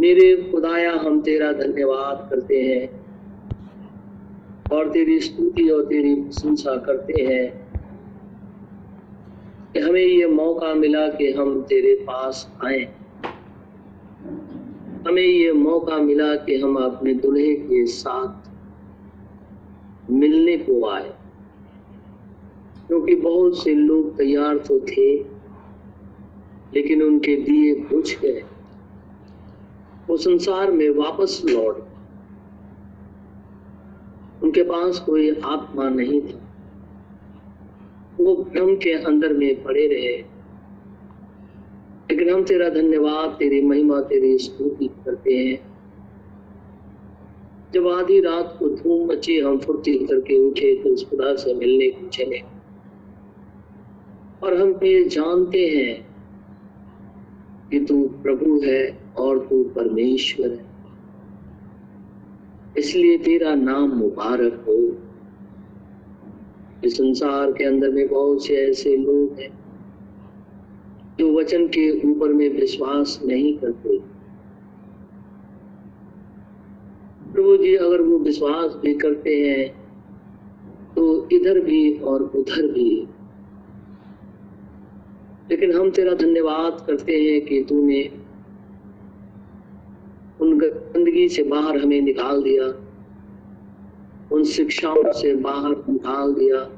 मेरे खुदाया, हम तेरा धन्यवाद करते हैं। और तेरी स्तुति और तेरी प्रशंसा करते हैं कि हमें ये मौका मिला कि हम तेरे पास आए। हमें ये मौका मिला कि हम अपने दुल्हे के साथ मिलने को आए। क्योंकि बहुत से लोग तैयार तो थे, लेकिन उनके दिए बुझ गए। वो संसार में वापस लौट उनके पास कोई आत्मा नहीं था। वो भ्रम के अंदर में पड़े रहे। लेकिन हम तेरा धन्यवाद, तेरी महिमा, तेरी स्तुति करते हैं। जब आधी रात को धूम मची, हम फुर्ती करके उठे तो उस खुदा से मिलने को चले। और हम ये जानते हैं कि तू प्रभु है और तू परमेश्वर है। इसलिए तेरा नाम मुबारक हो। इस संसार के अंदर में बहुत से ऐसे लोग हैं जो वचन के ऊपर में विश्वास नहीं करते। प्रभु जी, अगर वो विश्वास भी करते हैं तो इधर भी और उधर भी लेकिन हम तेरा धन्यवाद करते हैं कि तूने उन गंदगी से बाहर हमें निकाल दिया, उन शिक्षाओं से बाहर निकाल दिया,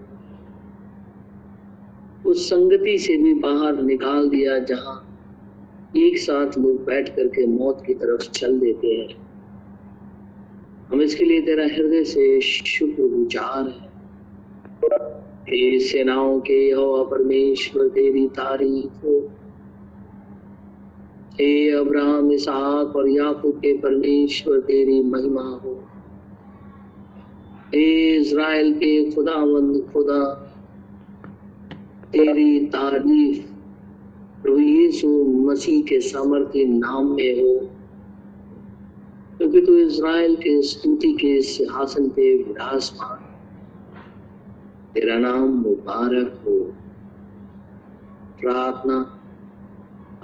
उस संगति से भी बाहर निकाल दिया जहाँ एक साथ लोग बैठ करके मौत की तरफ़ चल देते हैं। हम इसके लिए तेरा हृदय से शुक्र गुजार है। सेनाओं के यहोवा परमेश्वर, तेरी तारीफ़ हो। हे अब्राहम, इसहाक और याकूब के परमेश्वर, तेरी महिमा हो। हे इज़राइल के खुदावंद, खुदा, तेरी तारीफ़ प्रभु यीशु मसीह के सामर्थ्य नाम में हो। क्योंकि तू इज़राइल के स्तुति के सिंहासन पे विराजमान तेरा नाम मुबारक हो। प्रार्थना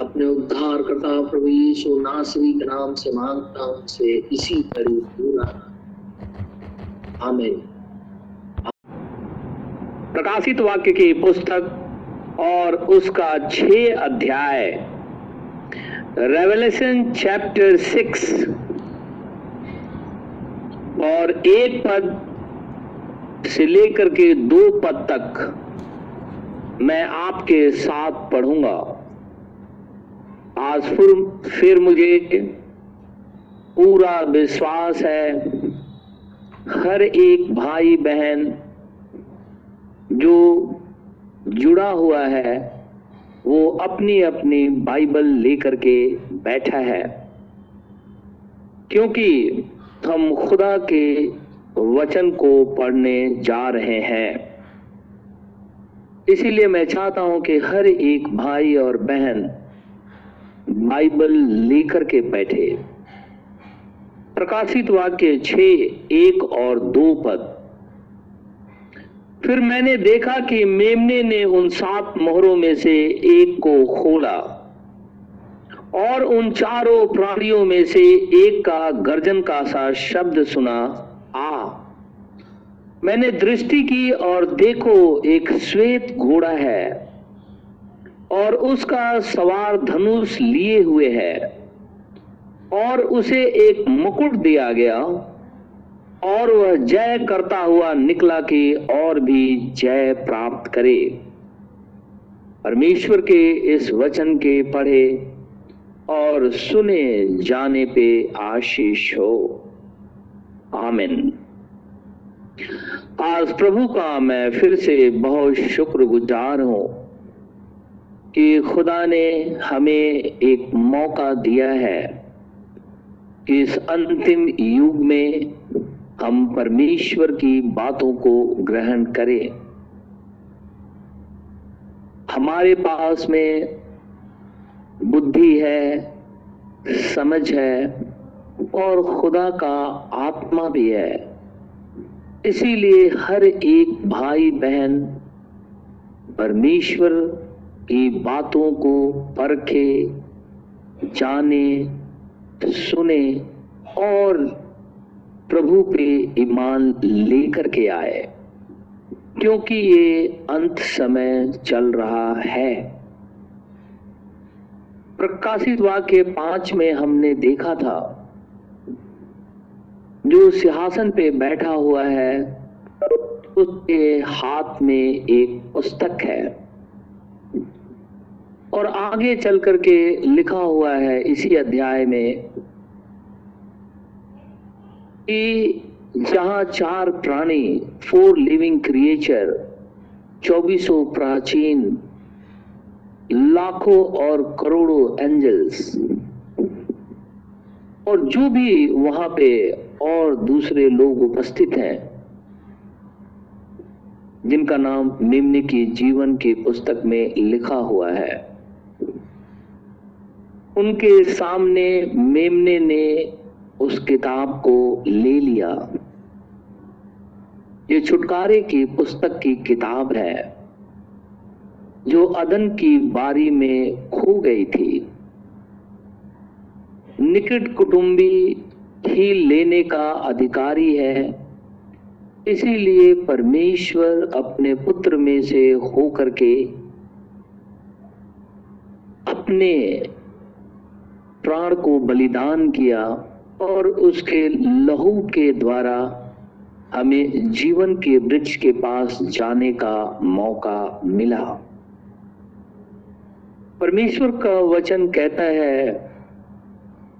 अपने उद्धार करता प्रभु यीशु नासरी के नाम से माँगता हूँ से इसी करीब पूरा आमीन। प्रकाशित वाक्य की पुस्तक और उसका छह अध्याय। रेवलेशन चैप्टर सिक्स और एक पद से लेकर के दो पद तक मैं आपके साथ पढ़ूँगा। आज फिर फिर मुझे पूरा विश्वास है, हर एक भाई बहन जो जुड़ा हुआ है, वो अपनी अपनी बाइबल लेकर के बैठा है। क्योंकि हम खुदा के वचन को पढ़ने जा रहे हैं। इसीलिए मैं चाहता हूँ कि हर एक भाई और बहन बाइबल लेकर के बैठे। प्रकाशित वाक्य छ एक और दो पद। फिर मैंने देखा कि मेमने ने उन सात मोहरों में से एक को खोला और उन चारों प्राणियों में से एक का गर्जन का सा शब्द सुना, आ। मैंने दृष्टि की और देखो, एक श्वेत घोड़ा है और उसका सवार धनुष लिए हुए है और उसे एक मुकुट दिया गया और वह जय करता हुआ निकला कि और भी जय प्राप्त करे। परमेश्वर के इस वचन के पढ़े और सुने जाने पे आशीष हो। आमिन। आज प्रभु का मैं फिर से बहुत शुक्रगुजार हूँ कि खुदा ने हमें एक मौका दिया है कि इस अंतिम युग में हम परमेश्वर की बातों को ग्रहण करें। हमारे पास में बुद्धि है, समझ है और खुदा का आत्मा भी है। इसीलिए हर एक भाई बहन परमेश्वर की बातों को परखे, जाने, सुने और प्रभु पे ईमान लेकर के आए, क्योंकि ये अंत समय चल रहा है। प्रकाशित वाक्य पाँच में हमने देखा था जो सिंहासन पे बैठा हुआ है, उसके हाथ में एक पुस्तक है। और आगे चल करके लिखा हुआ है इसी अध्याय में कि जहाँ चार प्राणी फोर लिविंग क्रिएचर चौबीसों प्राचीन, लाखों और करोड़ों एंजल्स और जो भी वहाँ पे और दूसरे लोग उपस्थित हैं, जिनका नाम मेमने की जीवन की पुस्तक में लिखा हुआ है। उनके सामने मेमने ने उस किताब को ले लिया। ये छुटकारे की पुस्तक की किताब है, जो अदन की बारी में खो गई थी। निकट कुटुंबी ही लेने का अधिकारी है। इसीलिए परमेश्वर अपने पुत्र में से होकर के अपने प्राण को बलिदान किया और उसके लहू के द्वारा हमें जीवन के वृक्ष के पास जाने का मौका मिला। परमेश्वर का वचन कहता है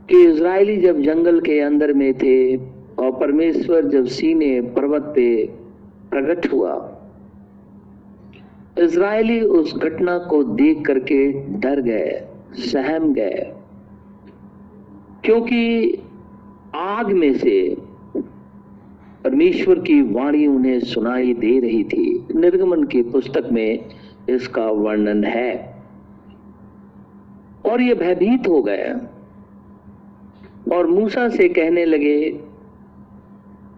कि इज़राइली जब जंगल के अंदर में थे और परमेश्वर जब सीने पर्वत पे प्रकट हुआ, इज़राइली उस घटना को देख करके डर गए, सहम गए। क्योंकि आग में से परमेश्वर की वाणी उन्हें सुनाई दे रही थी। निर्गमन की पुस्तक में इसका वर्णन है। और ये भयभीत हो गए। और मूसा से कहने लगे,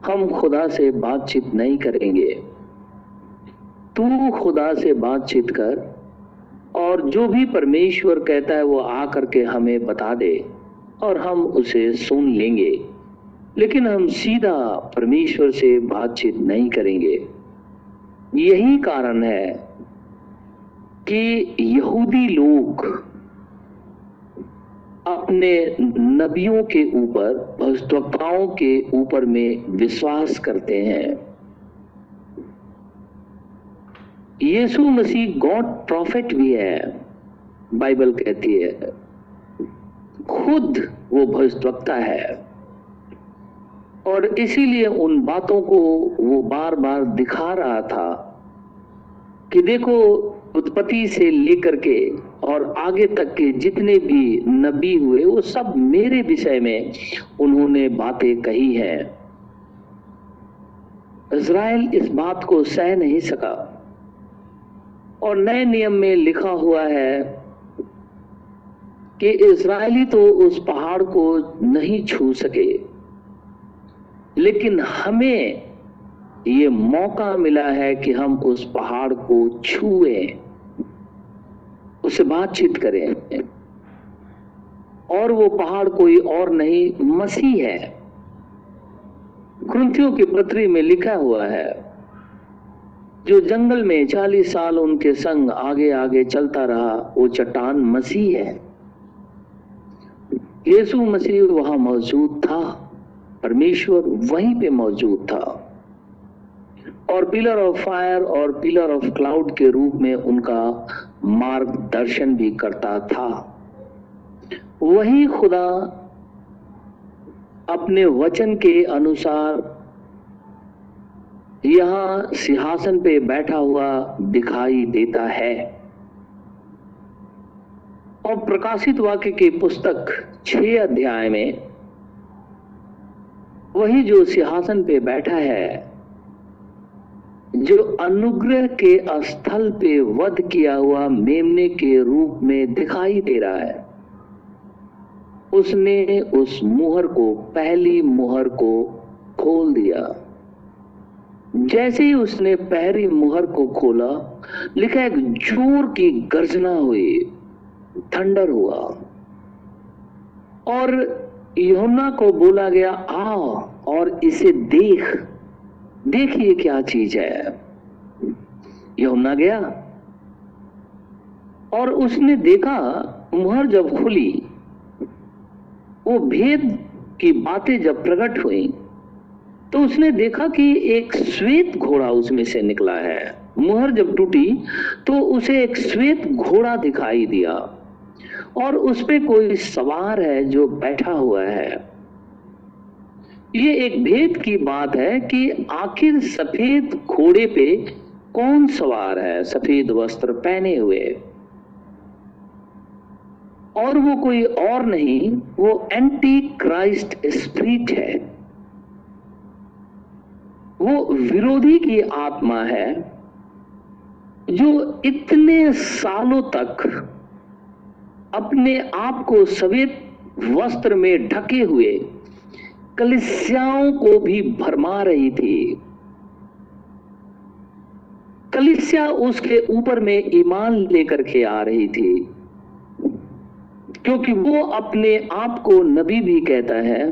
हम खुदा से बातचीत नहीं करेंगे। तू खुदा से बातचीत कर और जो भी परमेश्वर कहता है वो आ करके हमें बता दे और हम उसे सुन लेंगे। लेकिन हम सीधा परमेश्वर से बातचीत नहीं करेंगे। यही कारण है कि यहूदी लोग अपने नबियों के ऊपर भविष्यवक्ताओं के ऊपर में विश्वास करते हैं। यीशु मसीह गॉड प्रॉफिट भी है, बाइबल कहती है। खुद वो भविष्यवक्ता है। और इसीलिए उन बातों को वो बार बार दिखा रहा था कि देखो उत्पत्ति से लेकर के और आगे तक के जितने भी नबी हुए, वो सब मेरे विषय में उन्होंने बातें कही हैं। इज़राइल इस बात को सह नहीं सका। और नए नियम में लिखा हुआ है कि इज़राइली तो उस पहाड़ को नहीं छू सके, लेकिन हमें ये मौका मिला है कि हम उस पहाड़ को छुए। उससे बातचीत करें। और वो पहाड़ कोई और नहीं, मसीह है। क्रंथियों की पत्री में लिखा हुआ है, जो जंगल में चालीस साल उनके संग आगे आगे चलता रहा, वो चट्टान मसीह है। यीशु मसीह वहाँ मौजूद था, परमेश्वर वहीं पे मौजूद था। और पिलर ऑफ़ फायर और पिलर ऑफ़ क्लाउड के रूप में उनका मार्गदर्शन भी करता था। वही खुदा अपने वचन के अनुसार यहाँ सिंहासन पे बैठा हुआ दिखाई देता है। और प्रकाशित वाक्य की पुस्तक छह अध्याय में, वही जो सिंहासन पे बैठा है जो अनुग्रह के स्थल पे वध किया हुआ मेमने के रूप में दिखाई दे रहा है, उसने उस मुहर को, पहली मुहर को खोल दिया। जैसे ही उसने पहली मुहर को खोला, लिखा एक ज़ोर की गर्जना हुई, थंडर हुआ। और योना को बोला गया, आ, और इसे देख। देखिए क्या चीज़ है। योना गया और उसने देखा मुहर जब खुली, वो भेद की बातें जब प्रकट हुई तो उसने देखा कि एक श्वेत घोड़ा उसमें से निकला है। मुहर जब टूटी तो उसे एक श्वेत घोड़ा दिखाई दिया और उस पे कोई सवार है जो बैठा हुआ है। ये एक भेद की बात है कि आखिर सफ़ेद घोड़े पे कौन सवार है? सफ़ेद वस्त्र पहने हुए। और वो कोई और नहीं, वो एंटी क्राइस्ट स्प्रिट है। वो विरोधी की आत्मा है, जो इतने सालों तक अपने आप को सफ़ेद वस्त्र में ढके हुए कलिसियाओं को भी भरमा रही थी। कलिसिया उसके ऊपर में ईमान लेकर के आ रही थी, क्योंकि वो अपने आप को नबी भी कहता है।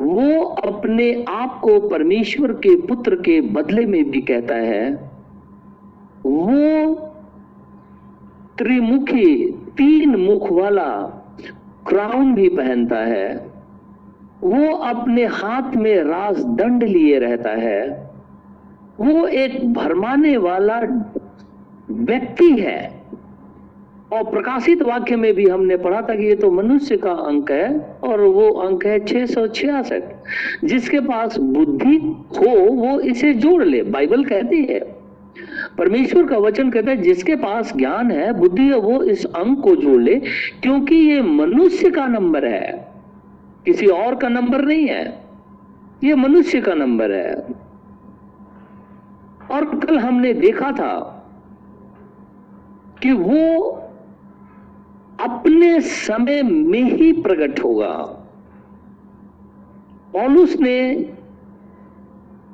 वो अपने आप को परमेश्वर के पुत्र के बदले में भी कहता है। वो त्रिमुखी, तीन मुख वाला क्राउन भी पहनता है। वो अपने हाथ में राज दंड लिए रहता है। वो एक भरमाने वाला व्यक्ति है। और प्रकाशित वाक्य में भी हमने पढ़ा था कि ये तो मनुष्य का अंक है, और वो अंक है छह सौ छियासठ। जिसके पास बुद्धि हो, वो इसे जोड़ ले। बाइबल कहती है, परमेश्वर का वचन कहता है, जिसके पास ज्ञान है, बुद्धि है, वो इस अंक को जोड़ ले, क्योंकि ये मनुष्य का नंबर है। किसी और का नंबर नहीं है। ये मनुष्य का नंबर है। और कल हमने देखा था कि वो अपने समय में ही प्रकट होगा। पॉलुस ने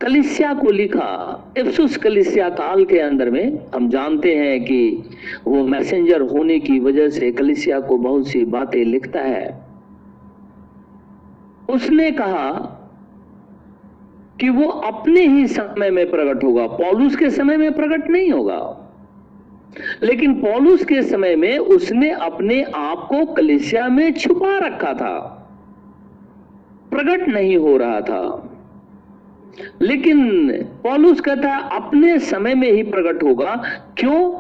कलिसिया को लिखा, इफ्सुस कलिसिया काल के अंदर में, हम जानते हैं कि वो मैसेंजर होने की वजह से कलिसिया को बहुत सी बातें लिखता है। उसने कहा कि वो अपने ही समय में प्रकट होगा। पॉलुस के समय में प्रकट नहीं होगा। लेकिन पॉलुस के समय में उसने अपने आप को कलिसिया में छुपा रखा था। प्रकट नहीं हो रहा था। लेकिन पॉलुस कहता, अपने समय में ही प्रकट होगा। क्यों?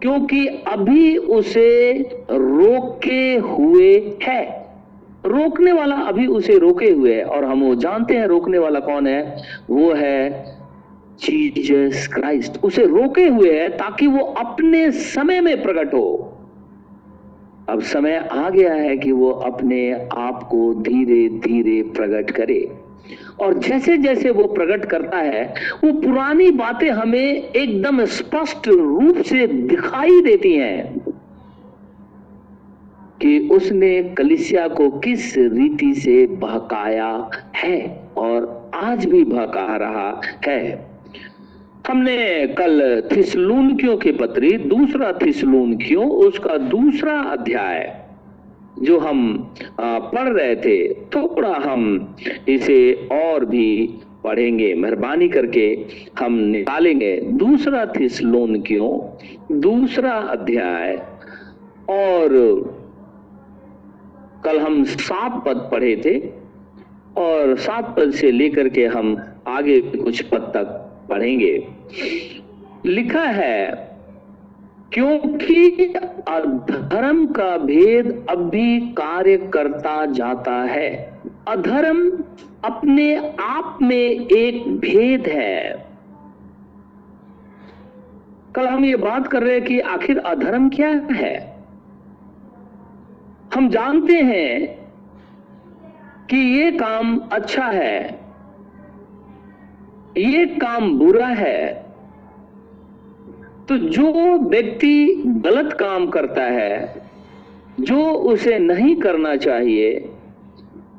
क्योंकि अभी उसे रोके हुए है। रोकने वाला अभी उसे रोके हुए है और हम वो जानते हैं रोकने वाला कौन है। वो है जीसस क्राइस्ट उसे रोके हुए है ताकि वो अपने समय में प्रकट हो। अब समय आ गया है कि वो अपने आप को धीरे धीरे प्रकट करे। और जैसे जैसे वो प्रकट करता है, वो पुरानी बातें हमें एकदम स्पष्ट रूप से दिखाई देती हैं। कि उसने कलिसिया को किस रीति से बहकाया है और आज भी बहका रहा है। हमने कल थिसलूनकियों के पत्री, दूसरा थिसलूनकियों उसका दूसरा अध्याय जो हम पढ़ रहे थे थोड़ा हम इसे और भी पढ़ेंगे। मेहरबानी करके हम निकालेंगे दूसरा थिसलोन दूसरा अध्याय। और कल हम सात पद पढ़े थे और सात पद से लेकर के हम आगे कुछ पद तक पढ़ेंगे। लिखा है, क्योंकि अधर्म का भेद अब भी कार्य करता जाता है। अधर्म अपने आप में एक भेद है। कल हम ये बात कर रहे हैं कि आखिर अधर्म क्या है? हम जानते हैं कि ये काम अच्छा है, ये काम बुरा है। तो जो व्यक्ति गलत काम करता है, जो उसे नहीं करना चाहिए,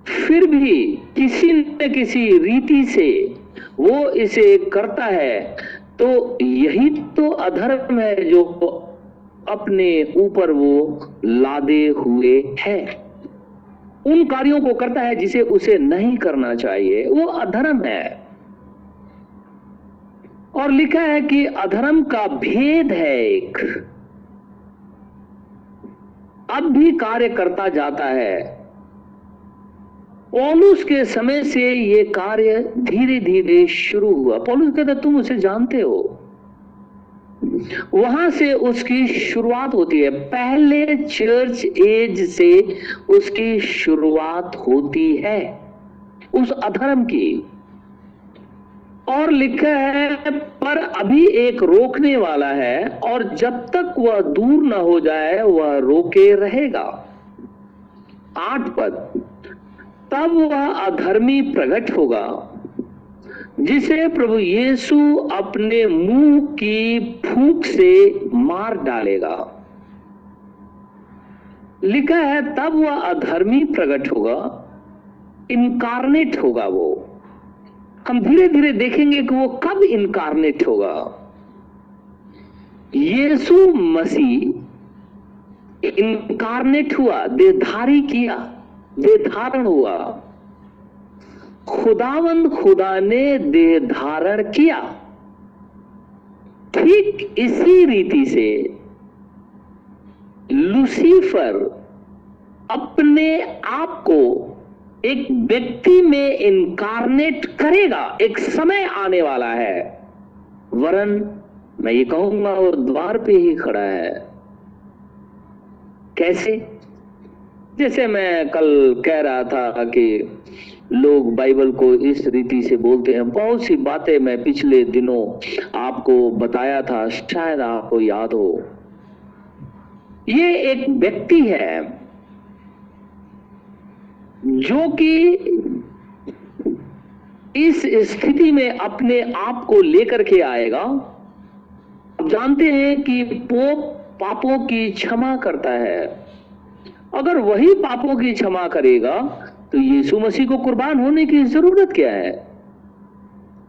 फिर भी किसी न किसी रीति से वो इसे करता है तो यही तो अधर्म है जो अपने ऊपर वो लादे हुए है। उन कार्यों को करता है जिसे उसे नहीं करना चाहिए। वो अधर्म है। और लिखा है कि अधर्म का भेद है एक। अब भी कार्य करता जाता है। पौलुस के समय से ये कार्य धीरे धीरे शुरू हुआ। पौलुस कहता तुम उसे जानते हो? वहाँ से उसकी शुरुआत होती है। पहले चर्च एज से उसकी शुरुआत होती है, उस अधर्म की। और लिखा है, पर अभी एक रोकने वाला है, और जब तक वह दूर ना हो जाए, वह रोके रहेगा। आठ पद। तब वह अधर्मी प्रकट होगा। जिसे प्रभु यीशु अपने मुँह की फूक से मार डालेगा। लिखा है, तब वह अधर्मी प्रकट होगा इनकारनेट होगा वो। हम धीरे धीरे देखेंगे कि वो कब इनकारनेट होगा। यीशु मसीह इनकारनेट हुआ देधारी किया देधारण हुआ। खुदावंद खुदा ने देह धारण किया। ठीक इसी रीति से लुसीफर अपने आप को एक व्यक्ति में इनकारनेट करेगा। एक समय आने वाला है। वरन मैं ये कहूँगा वो द्वार पे ही खड़ा है। कैसे? जैसे मैं कल कह रहा था कि लोग बाइबल को इस रीति से बोलते हैं, बहुत सी बातें मैं पिछले दिनों आपको बताया था, शायद आपको याद हो। ये एक व्यक्ति है जो कि इस स्थिति में अपने आप को लेकर के आएगा। आप जानते हैं कि पोप पापों की क्षमा करता है। अगर वही पापों की क्षमा करेगा तो यीशु मसीह को कुर्बान होने की ज़रूरत क्या है?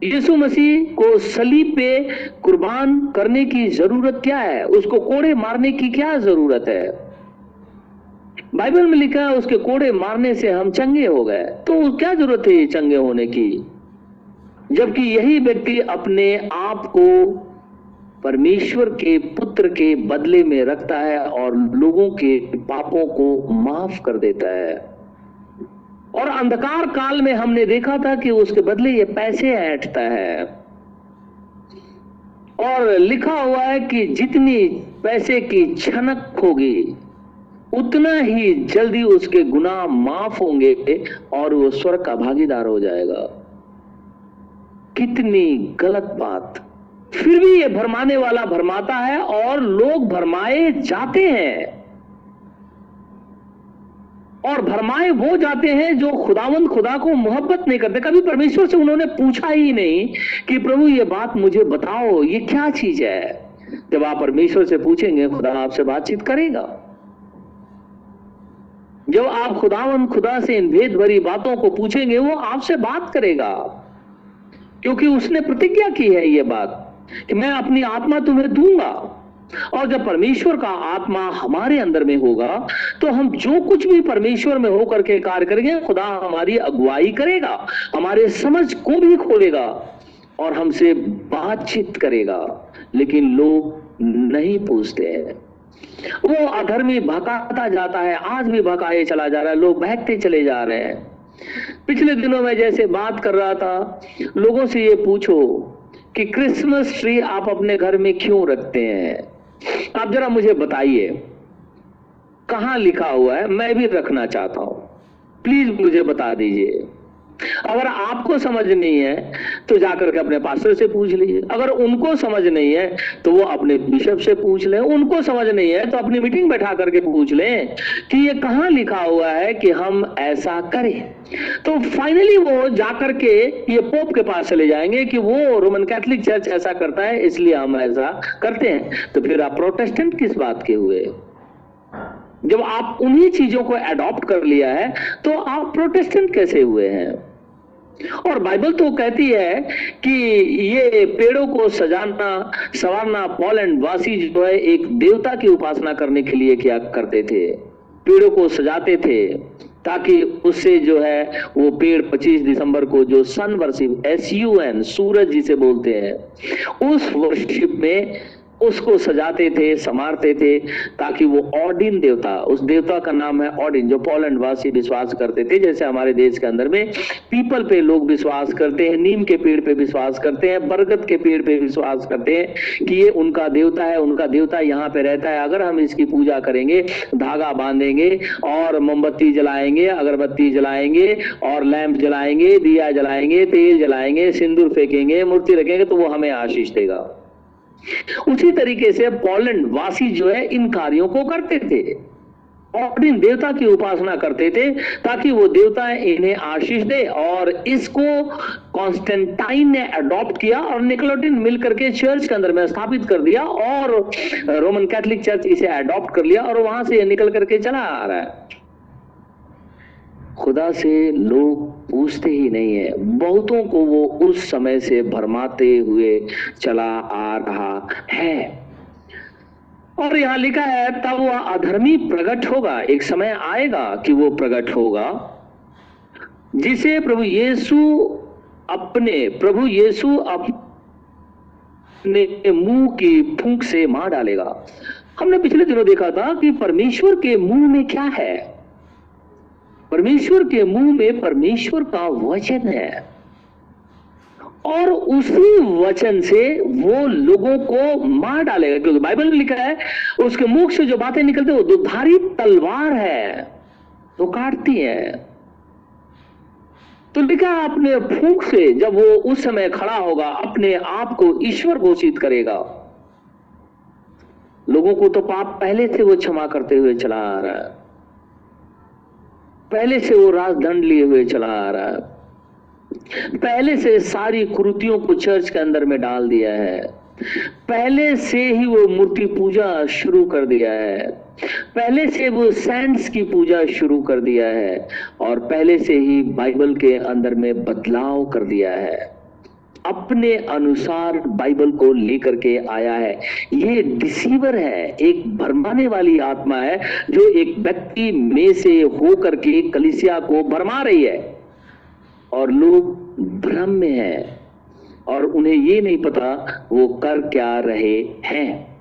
यीशु मसीह को सलीब पे कुर्बान करने की ज़रूरत क्या है? उसको कोड़े मारने की क्या ज़रूरत है? बाइबल में लिखा है, उसके कोड़े मारने से हम चंगे हो गए। तो क्या ज़रूरत है चंगे होने की? जबकि यही व्यक्ति अपने आप को परमेश्वर के पुत्र के बदले में रखता है और लोगों के पापों को माफ़ कर देता है। और अंधकार काल में हमने देखा था कि उसके बदले ये पैसे ऐंठता है। और लिखा हुआ है कि जितनी पैसे की छनक होगी उतना ही जल्दी उसके गुनाह माफ़ होंगे और वो स्वर्ग का भागीदार हो जाएगा। कितनी गलत बात। फिर भी ये भरमाने वाला भरमाता है और लोग भरमाए जाते हैं। और भरमाए वो जाते हैं जो खुदावंद खुदा को मोहब्बत नहीं करते। कभी परमेश्वर से उन्होंने पूछा ही नहीं कि प्रभु, ये बात मुझे बताओ, ये क्या चीज़ है? जब आप परमेश्वर से पूछेंगे, खुदा आपसे बातचीत करेगा। जब आप खुदावन खुदा से इन भेद भरी बातों को पूछेंगे, वो आपसे बात करेगा। क्योंकि उसने प्रतिज्ञा की है ये बात कि मैं अपनी आत्मा तुम्हें दूँगा। और जब परमेश्वर का आत्मा हमारे अंदर में होगा तो हम जो कुछ भी परमेश्वर में होकर के कार्य करेंगे, खुदा हमारी अगुवाई करेगा, हमारे समझ को भी खोलेगा और हमसे बातचीत करेगा। लेकिन लोग नहीं पूछते हैं। वो अधर्मी भकाता जाता है, आज भी भकाए चला जा रहा है, लोग बहकते चले जा रहे हैं। पिछले दिनों में जैसे बात कर रहा था, लोगों से ये पूछो कि क्रिसमस ट्री आप अपने घर में क्यों रखते हैं? आप जरा मुझे बताइए, कहाँ लिखा हुआ है? मैं भी रखना चाहता हूँ। प्लीज़ मुझे बता दीजिए। अगर आपको समझ नहीं है तो जाकर के अपने पास्टर से पूछ लीजिए। अगर उनको समझ नहीं है तो वो अपने बिशप से पूछ लें। उनको समझ नहीं है तो अपनी मीटिंग बैठा करके पूछ लें कि ये कहाँ लिखा हुआ है कि हम ऐसा करें। तो फाइनली वो जाकर के ये पोप के पास चले जाएँगे कि वो रोमन कैथोलिक चर्च ऐसा करता है, इसलिए हम ऐसा करते हैं। तो फिर आप प्रोटेस्टेंट किस बात के हुए जब आप उन्हीं चीज़ों को एडॉप्ट कर लिया है तो आप प्रोटेस्टेंट कैसे हुए हैं? और बाइबल तो कहती है कि ये पेड़ों को सजाना, संवारना पोलैंड वासी जो है, एक देवता की उपासना करने के लिए क्या करते थे। पेड़ों को सजाते थे ताकि उससे जो है, वो पेड़ 25 दिसंबर को जो sun worship S U N सूरज जिसे बोलते हैं, उस वर्शिप में उसको सजाते थे, संवारते थे, ताकि वो ऑडिन देवता, उस देवता का नाम है ऑडिन, जो पोलैंड वासी विश्वास करते थे। जैसे हमारे देश के अंदर में पीपल पे लोग विश्वास करते हैं, नीम के पेड़ पे विश्वास करते हैं, बरगद के पेड़ पे विश्वास करते हैं कि ये उनका देवता है, उनका देवता यहाँ पे रहता है। अगर हम इसकी पूजा करेंगे, धागा बांधेंगे और मोमबत्ती जलाएँगे, अगरबत्ती जलाएँगे और लैंप जलाएँगे, दिया जलाएँगे, तेल जलाएँगे, सिंदूर फेंकेंगे, मूर्ति रखेंगे तो वो हमें आशीष देगा। उसी तरीके से पोलैंड वासी जो है, इन कार्यों को करते थे। और इन देवता की उपासना करते थे, ताकि वो देवता इन्हें आशीष दे और इसको कॉन्स्टेंटाइन ने अडॉप्ट किया और निकोलोटिन मिलकर के चर्च के अंदर में स्थापित कर दिया और रोमन कैथोलिक चर्च इसे अडॉप्ट कर लिया और वहाँ से निकल करके चला आ रहा है। खुदा से लोग पूछते ही नहीं है। बहुतों को वो उस समय से भरमाते हुए चला आ रहा है। और यहाँ लिखा है, तब वह अधर्मी प्रकट होगा। एक समय आएगा कि वो प्रकट होगा। जिसे प्रभु यीशु अपने, प्रभु यीशु अपने मुँह की फूंक से मार डालेगा। हमने पिछले दिनों देखा था कि परमेश्वर के मुँह में क्या है। परमेश्वर के मुँह में परमेश्वर का वचन है। और उसी वचन से वो लोगों को मार डालेगा। क्योंकि बाइबल में लिखा है, उसके मुख से जो बातें निकलती वो दुधारी तलवार है तो काटती है। तो लिखा अपने फूक से जब वो उस समय खड़ा होगा, अपने आप को ईश्वर घोषित करेगा। लोगों को तो पाप पहले से वो क्षमा करते हुए चला आ रहा है। पहले से वो राजदंड लिए हुए चला आ रहा है। पहले से सारी कृतियों को चर्च के अंदर में डाल दिया है। पहले से ही वो मूर्ति पूजा शुरू कर दिया है। पहले से वो सेंट्स की पूजा शुरू कर दिया है और पहले से ही बाइबल के अंदर में बदलाव कर दिया है। अपने अनुसार बाइबल को लेकर के आया है। ये डिसीवर है, एक भरमाने वाली आत्मा है, जो एक व्यक्ति में से होकर करके कलिसिया को भरमा रही है। और लोग भ्रम में है, और उन्हें ये नहीं पता वो कर क्या रहे हैं।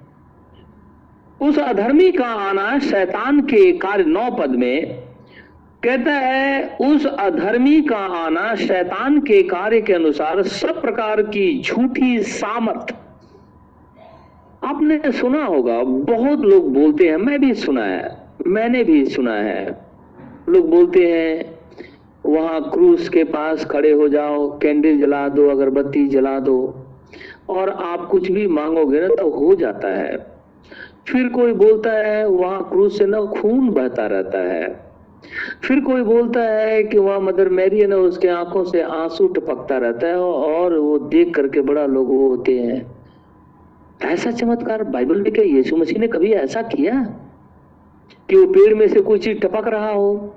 उस अधर्मी का आना शैतान के कार्य नौ पद में कहता है, उस अधर्मी का आना शैतान के कार्य के अनुसार सब प्रकार की झूठी सामर्थ। आपने सुना होगा, बहुत लोग बोलते हैं, मैं भी सुना है, मैंने भी सुना है। लोग बोलते हैं, वहाँ क्रूस के पास खड़े हो जाओ, कैंडल जला दो, अगरबत्ती जला दो, और आप कुछ भी मांगोगे ना तो हो जाता है। फिर कोई बोलता है, वहाँ क्रूस से ना खून बहता रहता है। फिर कोई बोलता है कि वहाँ मदर मैरी है ना उसके आँखों से आँसू टपकता रहता है और वो देख करके बड़ा लोग वो होते हैं। ऐसा चमत्कार बाइबल में क्या यीशु मसीह ने कभी ऐसा किया? कि वो पेड़ में से कोई चीज़ टपक रहा हो,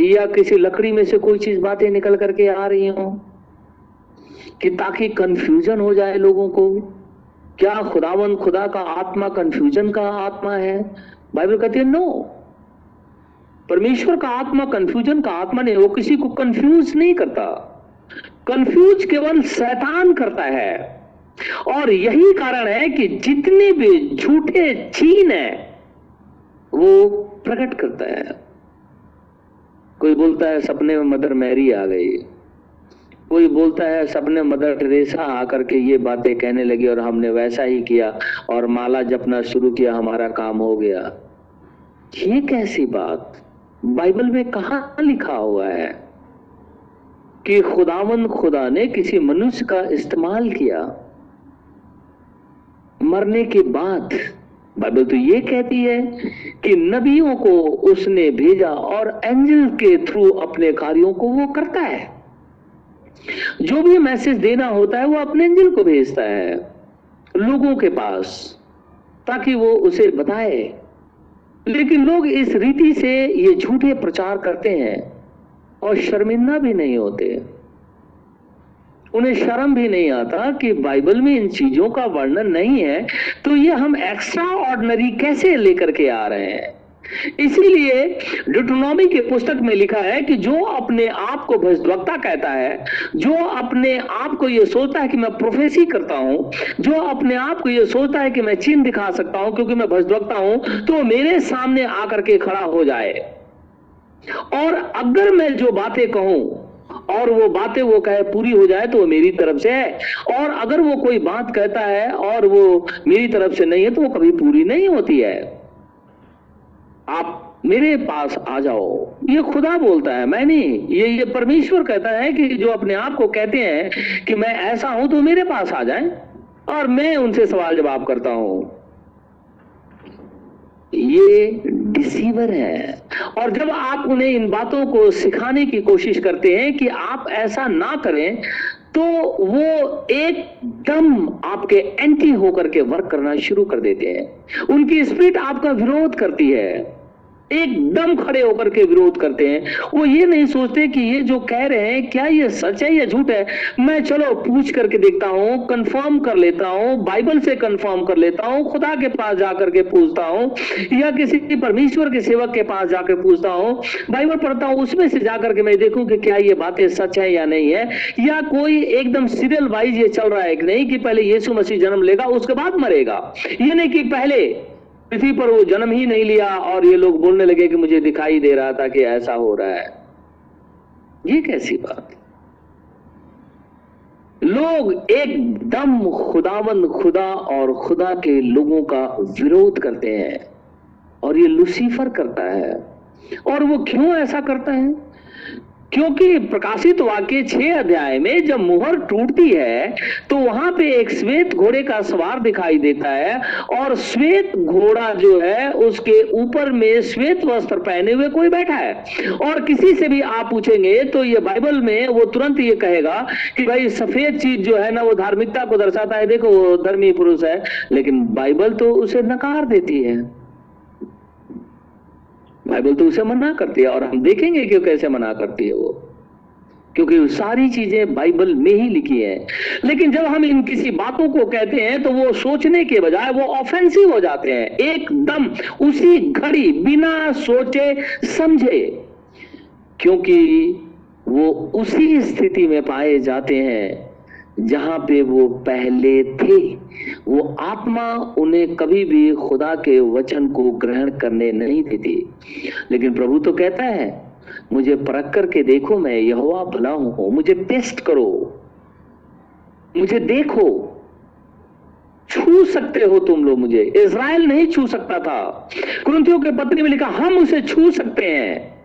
या किसी लकड़ी में से कोई चीज़ बातें निकल करके आ रही हो? कि ताकि कंफ्यूजन हो जाए लोगों को? क्या खुदावन खुदा का आत्मा कंफ्यूजन का आत्मा है? बाइबल कहती है नो परमेश्वर का आत्मा कंफ्यूजन का आत्मा नहीं, वो किसी को कंफ्यूज नहीं करता। कंफ्यूज केवल शैतान करता है। और यही कारण है कि जितने भी झूठे चीन है, वो प्रकट करता है। कोई बोलता है, सपने में मदर मैरी आ गई। कोई बोलता है, सपने मदर टेरेसा आकर के ये बातें कहने लगी और हमने वैसा ही किया और माला जपना शुरू किया, हमारा काम हो गया। ये कैसी बात? बाइबल में कहा लिखा हुआ है कि खुदावन खुदा ने किसी मनुष्य का इस्तेमाल किया मरने के बाद? बाइबल तो ये कहती है कि नबियों को उसने भेजा और एंजल के थ्रू अपने कार्यों को वो करता है। जो भी मैसेज देना होता है वो अपने एंजल को भेजता है, लोगों के पास, ताकि वो उसे बताए। लेकिन लोग इस रीति से ये झूठे प्रचार करते हैं और शर्मिंदा भी नहीं होते। उन्हें शर्म भी नहीं आता कि बाइबल में इन चीज़ों का वर्णन नहीं है तो ये हम एक्स्ट्रा ऑर्डनरी कैसे लेकर के आ रहे हैं? इसीलिए डिट्रोनॉमी के पुस्तक में लिखा है कि जो अपने आप को भजद्वक्ता कहता है, जो अपने आप को यह सोचता है कि मैं प्रोफेसी करता हूँ, जो अपने आप को यह सोचता है कि मैं चिन्ह दिखा सकता हूँ क्योंकि मैं भजद्वक्ता हूँ तो मेरे सामने आकर के खड़ा हो जाए। और अगर मैं जो बातें कहूँ, और वो बातें वो कहे पूरी हो जाए तो वो मेरी तरफ़ से है। और अगर वो कोई बात कहता है और वो मेरी तरफ़ से नहीं है तो वो कभी पूरी नहीं होती है। आप मेरे पास आ जाओ। ये खुदा बोलता है। मैं नहीं, ये ये परमेश्वर कहता है कि जो अपने आप को कहते हैं कि मैं ऐसा हूँ तो मेरे पास आ जाए और मैं उनसे सवाल जवाब करता हूँ। ये डिसीवर है। और जब आप उन्हें इन बातों को सिखाने की कोशिश करते हैं कि आप ऐसा ना करें तो वो एकदम आपके एंटी होकर के वर्क करना शुरू कर देते हैं। उनकी स्पिरिट आपका विरोध करती है। एकदम खड़े होकर के विरोध करते हैं। वो ये नहीं सोचते कि ये जो कह रहे हैं, क्या ये सच है या झूठ है? मैं चलो पूछ करके देखता हूँ कंफर्म कर लेता हूँ बाइबल से कंफर्म कर लेता हूँ, खुदा के पास जाकर के पूछता हूँ, या किसी परमेश्वर के सेवक के पास जाकर पूछता हूँ बाइबल पढ़ता हूँ, उसमें से जाकर के मैं देखूँ कि क्या ये बातें सच है या नहीं है, या कोई एकदम सीरियल वाइज ये चल रहा है कि नहीं कि पहले यीशु मसीह जन्म लेगा, उसके बाद मरेगा। ये नहीं कि पहले पृथ्वी पर वो जन्म ही नहीं लिया और ये लोग बोलने लगे कि मुझे दिखाई दे रहा था कि ऐसा हो रहा है। ये कैसी बात? लोग एकदम खुदावन खुदा और खुदा के लोगों का विरोध करते हैं और ये लुसीफर करता है। और वो क्यों ऐसा करता है? क्योंकि प्रकाशित वाक्य छह अध्याय में जब मुहर टूटती है तो वहाँ पे एक श्वेत घोड़े का सवार दिखाई देता है और श्वेत घोड़ा जो है, उसके ऊपर में श्वेत वस्त्र पहने हुए कोई बैठा है। और किसी से भी आप पूछेंगे तो ये बाइबल में वो तुरंत ये कहेगा कि भाई, सफ़ेद चीज़ जो है ना, वो धार्मिकता को दर्शाता है। देखो, वो धर्मी पुरुष है, लेकिन बाइबल तो उसे नकार देती है। बाइबल तो उसे मना करती है और हम देखेंगे कि कैसे मना करती है वो। क्योंकि सारी चीज़ें बाइबल में ही लिखी है। लेकिन जब हम इन किसी बातों को कहते हैं तो वो सोचने के बजाय वो ऑफेंसिव हो जाते हैं। एकदम उसी घड़ी, बिना सोचे, समझे। क्योंकि वो उसी स्थिति में पाए जाते हैं। जहाँ पे वो पहले थे, वो आत्मा उन्हें कभी भी खुदा के वचन को ग्रहण करने नहीं देती। लेकिन प्रभु तो कहता है, मुझे परख करके देखो, मैं यहोवा भला हूँ, मुझे टेस्ट करो, मुझे देखो। छू सकते हो तुम लोग मुझे। इज़राइल नहीं छू सकता था। कुरंतियों के पत्री में लिखा, हम उसे छू सकते हैं।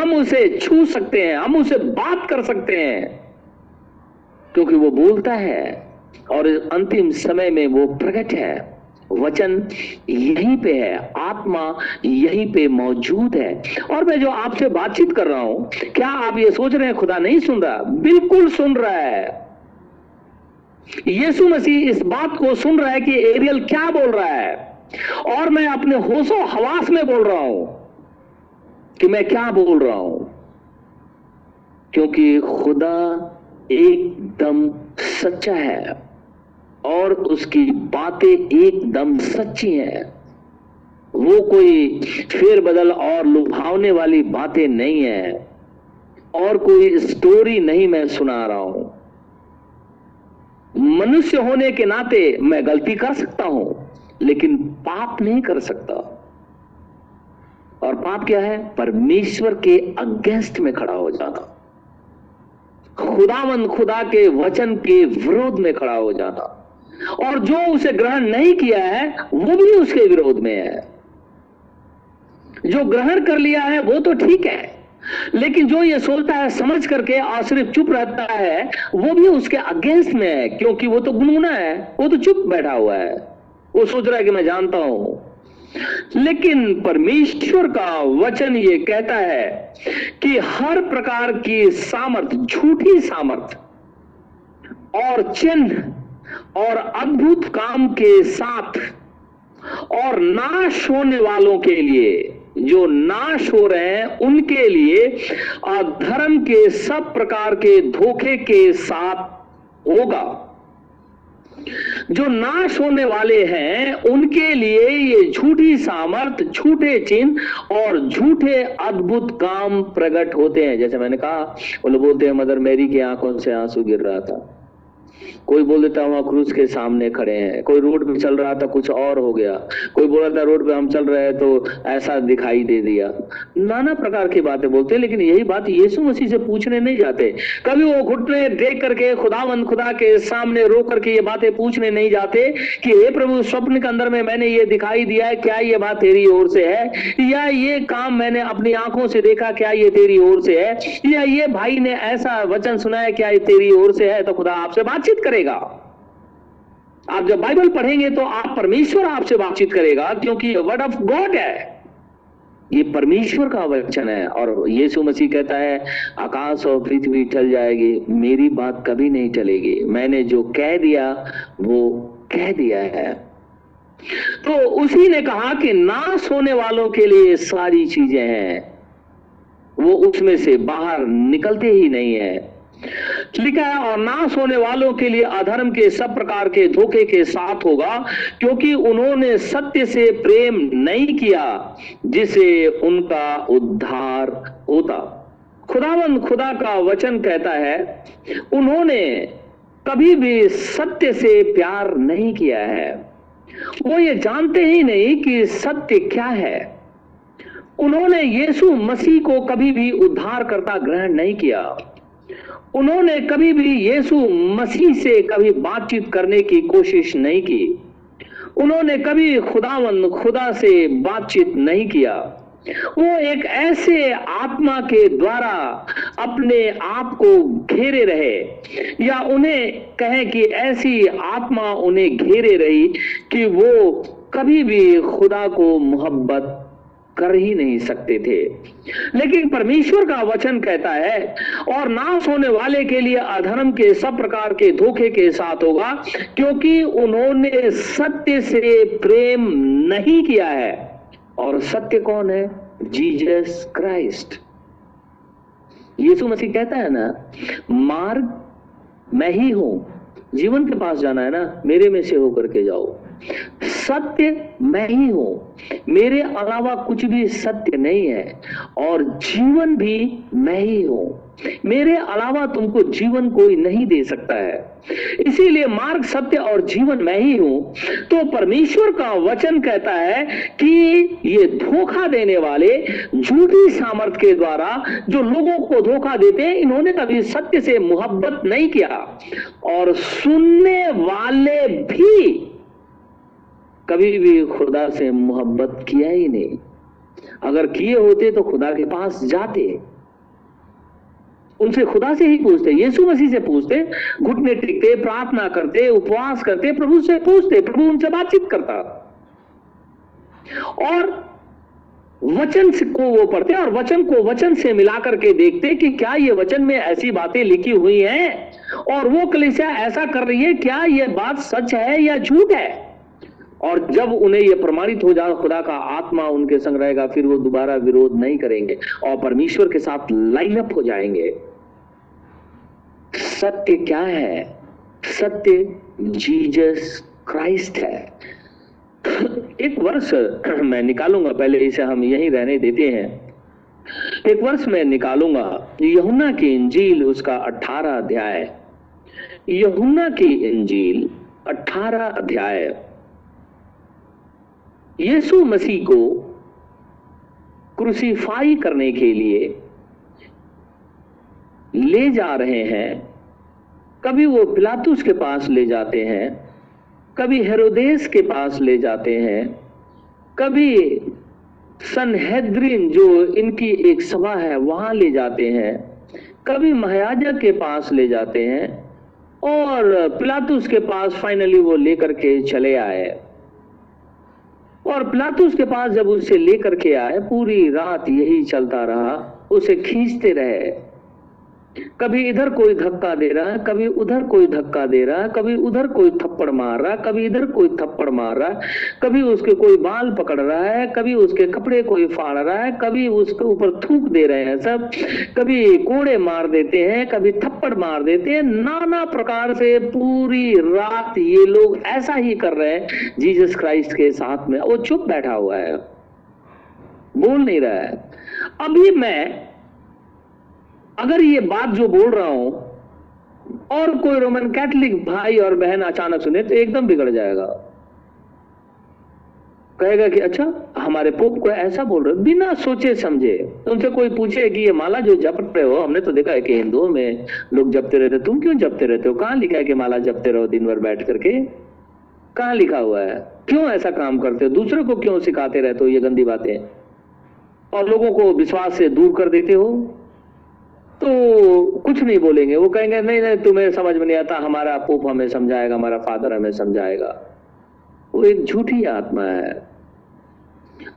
हम उसे छू सकते हैं, हम उसे बात कर सकते हैं। क्योंकि वो बोलता है और अंतिम समय में वो प्रकट है। वचन यहीं पे है, आत्मा यहीं पे मौजूद है। और मैं जो आपसे बातचीत कर रहा हूँ, क्या आप ये सोच रहे हैं, खुदा नहीं सुन रहा? बिल्कुल सुन रहा है। यीशु मसीह इस बात को सुन रहा है कि एरियल क्या बोल रहा है। और मैं अपने होशो हवास में बोल रहा हूँ कि मैं क्या बोल रहा हूँ? क्योंकि खुदा एकदम सच्चा है और उसकी बातें एकदम सच्ची हैं। वो कोई फेर बदल और लुभावने वाली बातें नहीं है और कोई स्टोरी नहीं मैं सुना रहा हूँ। मनुष्य होने के नाते मैं गलती कर सकता हूँ, लेकिन पाप नहीं कर सकता। और पाप क्या है? परमेश्वर के अगेंस्ट में खड़ा हो जाना। खुदावन खुदा के वचन के विरोध में खड़ा हो जाना और जो उसे ग्रहण नहीं किया है, वो भी उसके विरोध में है। जो ग्रहण कर लिया है, वो तो ठीक है। लेकिन जो ये सोचता है, समझ करके और सिर्फ़ चुप रहता है, वो भी उसके अगेंस्ट में है, क्योंकि वो तो गुनगुना है, वो तो चुप बैठा हुआ है। वो सोच रहा है कि मैं जानता हूँ। लेकिन परमेश्वर का वचन ये कहता है कि हर प्रकार की सामर्थ, झूठी सामर्थ और चिन्ह और अद्भुत काम के साथ और नाश होने वालों के लिए, जो नाश हो रहे हैं, उनके लिए धर्म के सब प्रकार के धोखे के साथ होगा। जो नाश होने वाले हैं, उनके लिए ये झूठी सामर्थ, झूठे चिन्ह और झूठे अद्भुत काम प्रकट होते हैं। जैसे मैंने कहा, वो बोलते हैं, मदर, मेरी की आँखों से आँसू गिर रहा था। कोई बोल देता वहाँ क्रूज के सामने खड़े हैं। कोई रोड पे चल रहा था, कुछ और हो गया। कोई बोला था, रोड पे हम चल रहे हैं तो ऐसा दिखाई दे दिया। नाना प्रकार की बातें बोलते हैं, लेकिन यही बात यीशु मसीह से पूछने नहीं जाते। कभी वो घुटने देख करके खुदावंद खुदा के सामने रो करके ये बातें पूछने नहीं जाते कि, हे प्रभु, स्वप्न के अंदर में मैंने ये दिखाई दिया है, क्या ये बात तेरी ओर से है? या ये काम मैंने अपनी आँखों से देखा, क्या ये तेरी ओर से है? या ये भाई ने ऐसा वचन सुना है क्या ये तेरी ओर से है? तो खुदा आपसे बातचीत करेगा। आप जब बाइबल पढ़ेंगे तो आप परमेश्वर आपसे बातचीत करेगा, क्योंकि वर्ड ऑफ़ गॉड है। ये परमेश्वर का वचन है, और यीशु मसीह कहता है, आकाश और पृथ्वी टल जाएगी, मेरी बात कभी नहीं टलेगी मैंने जो कह दिया, वो कह दिया है। तो उसी ने कहा कि नाश होने वालों के लिए सारी चीज़ें हैं। वो उसमें से बाहर निकलते ही नहीं है। लिखा है, और नाश होने वालों के लिए अधर्म के सब प्रकार के धोखे के साथ होगा, क्योंकि उन्होंने सत्य से प्रेम नहीं किया, जिसे उनका उद्धार होता। खुदावन खुदा का वचन कहता है, उन्होंने कभी भी सत्य से प्यार नहीं किया है। वो ये जानते ही नहीं कि सत्य क्या है। उन्होंने यीशु मसीह को कभी भी उद्धार करता ग्रहण नहीं किया। उन्होंने कभी भी यीशु मसीह से कभी बातचीत करने की कोशिश नहीं की। उन्होंने कभी खुदावन खुदा से बातचीत नहीं किया। वो एक ऐसे आत्मा के द्वारा अपने आप को घेरे रहे या उन्हें कहें कि ऐसी आत्मा उन्हें घेरे रही कि वो कभी भी खुदा को मोहब्बत कर ही नहीं सकते थे। लेकिन परमेश्वर का वचन कहता है, और नाश होने वाले के लिए अधर्म के सब प्रकार के धोखे के साथ होगा, क्योंकि उन्होंने सत्य से प्रेम नहीं किया है। और सत्य कौन है? Jesus Christ. यीशु मसीह कहता है ना, मार्ग मैं ही हूँ, जीवन के पास जाना है ना, मेरे में से होकर के जाओ। सत्य मैं ही। हूँ मेरे अलावा कुछ भी सत्य नहीं है और जीवन भी मैं ही हूँ। मेरे अलावा तुमको जीवन कोई नहीं दे सकता है। इसीलिए मार्ग सत्य और जीवन मैं ही हूँ। तो परमेश्वर का वचन कहता है कि ये धोखा देने वाले झूठी सामर्थ के द्वारा जो लोगों को धोखा देते हैं, इन्होंने कभी सत्य से मोहब्बत नहीं किया। और सुनने वाले भी कभी भी खुदा से मोहब्बत किया ही नहीं। अगर किए होते तो खुदा के पास जाते। उनसे खुदा से ही पूछते, यीशु मसीह से पूछते, घुटने टिकते, प्रार्थना करते, उपवास करते, प्रभु से पूछते, प्रभु उनसे बातचीत करता। और वचन को वो पढ़ते और वचन को वचन से मिलाकर के देखते कि क्या ये वचन में ऐसी बातें लिखी हुई हैं और वो कलिसिया ऐसा कर रही है, क्या ये बात सच है या झूठ है? और जब उन्हें यह प्रमाणित हो जाए, खुदा का आत्मा उनके संग रहेगा, फिर वो दोबारा विरोध नहीं करेंगे और परमेश्वर के साथ लाइन अप हो जाएँगे। सत्य क्या है? सत्य जीजस क्राइस्ट है। एक वर्ष मैं निकालूँगा, पहले इसे हम यहीं रहने देते हैं। एक वर्ष मैं निकालूँगा यहुना की इंजील उसका अठारह अध्याय। यहुना की इंजील अठारह अध्याय। यीशु मसीह को क्रूसीफाई करने के लिए ले जा रहे हैं। कभी वो पिलातुस के पास ले जाते हैं, कभी हेरोदेस के पास ले जाते हैं, कभी सनहेद्रिन जो इनकी एक सभा है वहाँ ले जाते हैं, कभी महायाजा के पास ले जाते हैं और पिलातुस के पास फाइनली वो लेकर के चले आए। और प्लातूस के पास जब उसे लेकर के आए, पूरी रात यही चलता रहा, उसे खींचते रहे। कभी इधर कोई धक्का दे रहा है, कभी उधर कोई धक्का दे रहा है, कभी उधर कोई थप्पड़ मार रहा है, कभी इधर कोई थप्पड़ मार रहा है, कभी उसके कोई बाल पकड़ रहा है, कभी उसके कपड़े कोई फाड़ रहा है, कभी उसके ऊपर थूक दे रहे हैं सब, कभी कोड़े मार देते हैं, कभी थप्पड़ मार देते हैं, नाना प्रकार से पूरी रात ये लोग ऐसा ही कर रहे हैं, जीसस क्राइस्ट के साथ में, वो चुप बैठा हुआ है, बोल नहीं रहा है। अभी मैं अगर ये बात जो बोल रहा हूँ, और कोई रोमन कैथलिक भाई और बहन अचानक सुने तो एकदम बिगड़ जाएगा। कहेगा कि अच्छा हमारे पोप को ऐसा बोल रहे बिना सोचे समझे उनसे कोई पूछे कि ये माला जो जप रहे हो, हमने तो देखा है कि हिंदुओं में लोग जपते रहते तुम क्यों जपते रहते हो? कहाँ लिखा है कि माला जपते रहो दिन भर बैठ करके? कहाँ लिखा हुआ है? क्यों ऐसा काम करते हो? दूसरे को क्यों सिखाते रहते हो ये गंदी बातें? और लोगों को विश्वास से दूर कर देते हो? तो कुछ नहीं बोलेंगे, वो कहेंगे, नहीं नहीं, तुम्हें समझ में नहीं आता, हमारा पोप हमें समझाएगा, हमारा फादर हमें समझाएगा। वो एक झूठी आत्मा है।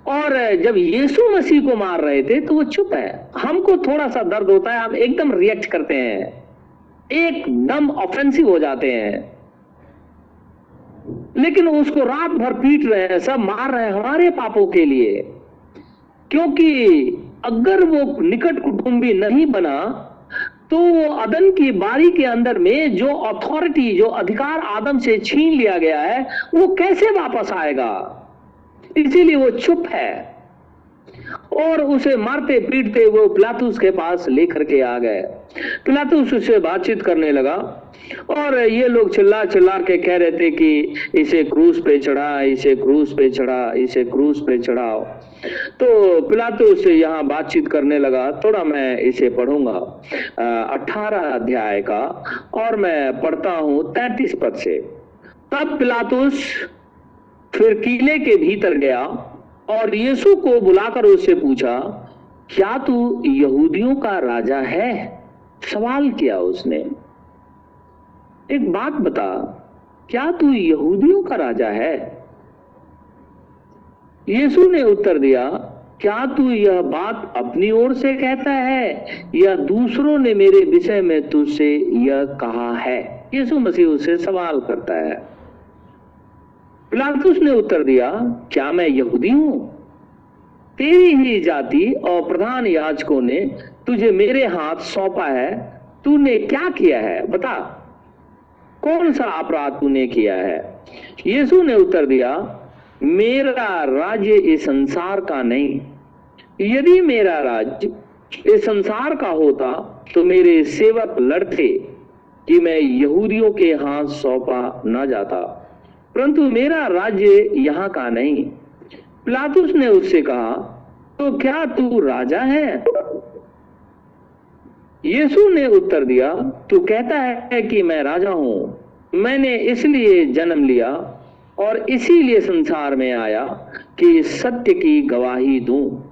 और जब यीशु मसीह को मार रहे थे तो वो चुप है। हमको थोड़ा सा दर्द होता है, हम एकदम रिएक्ट करते हैं। एकदम ऑफेंसिव हो जाते हैं। लेकिन उसको रात भर पीट रहे हैं, सब मार रहे हैं हमारे पापों के लिए। क्योंकि अगर वो निकट कुटुंबी नहीं बना तो वो अदन की बारी के अंदर में जो अथॉरिटी जो अधिकार आदम से छीन लिया गया है, वो कैसे वापस आएगा? इसीलिए वो चुप है। और उसे मारते, पीटते वो पिलातुस के पास लेकर के आ गए। पिलातुस उससे बातचीत करने लगा और ये लोग चिल्ला चिल्ला के कह रहे थे कि, इसे क्रूस पे चढ़ा, इसे क्रूस पे चढ़ा, इसे क्रूस पे चढ़ाओ। तो पिलातुस यहाँ बातचीत करने लगा। थोड़ा मैं इसे पढ़ूँगा। अठारह अध्याय का, और मैं पढ़ता हूँ तैतीस पद से। तब पिलातुस फिर किले के भीतर गया, और यीशु को बुलाकर उससे पूछा, क्या तू यहूदियों का राजा है? सवाल किया उसने। एक बात बता, क्या तू यहूदियों का राजा है? यीशु ने उत्तर दिया, क्या तू यह बात अपनी ओर से कहता है या दूसरों ने मेरे विषय में तुझसे यह कहा है? यीशु मसीह उससे सवाल करता है। पिलातुस ने उत्तर दिया, क्या मैं यहूदी हूँ? तेरी ही जाति और प्रधान याजकों ने तुझे मेरे हाथ सौंपा है। तूने क्या किया है? बता। कौन सा अपराध तूने किया है? यीशु ने उत्तर दिया मेरा राज्य इस संसार का नहीं। यदि मेरा राज्य इस संसार का होता तो मेरे सेवक लड़ते कि मैं यहूदियों के हाथ सौंपा न जाता। परंतु मेरा राज्य यहाँ का नहीं। पिलातुस ने उससे कहा तो क्या तू राजा है? यीशु ने उत्तर दिया, तू कहता है कि मैं राजा हूँ। मैंने इसलिए जन्म लिया और इसीलिए संसार में आया कि सत्य की गवाही दूँ।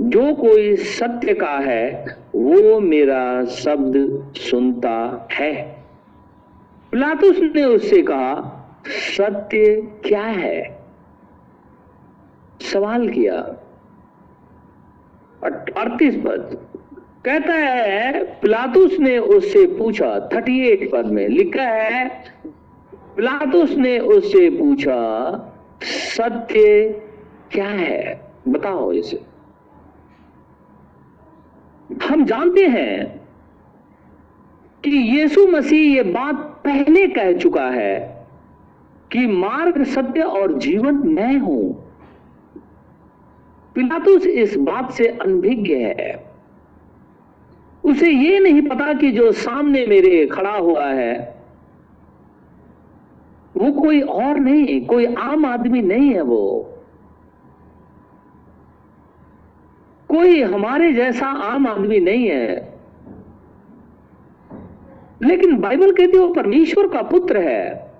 जो कोई सत्य का है, वो मेरा शब्द सुनता है। पिलातुस ने उससे कहा, सत्य क्या है? सवाल किया। अड़तीस पद। कहता है, पिलातुस ने उससे पूछा, थर्टी एट पद में लिखा है पिलातुस ने उससे पूछा, सत्य क्या है? बताओ इसे। हम जानते हैं कि यीशु मसीह ये बात पहले कह चुका है कि मार्ग सत्य और जीवन मैं हूँ। पिलातुस इस बात से अनभिज्ञ है। उसे यह नहीं पता कि जो सामने मेरे खड़ा हुआ है वो कोई और नहीं, कोई आम आदमी नहीं है वो। कोई हमारे जैसा आम आदमी नहीं है। लेकिन बाइबल कहती है, वो परमेश्वर का पुत्र है।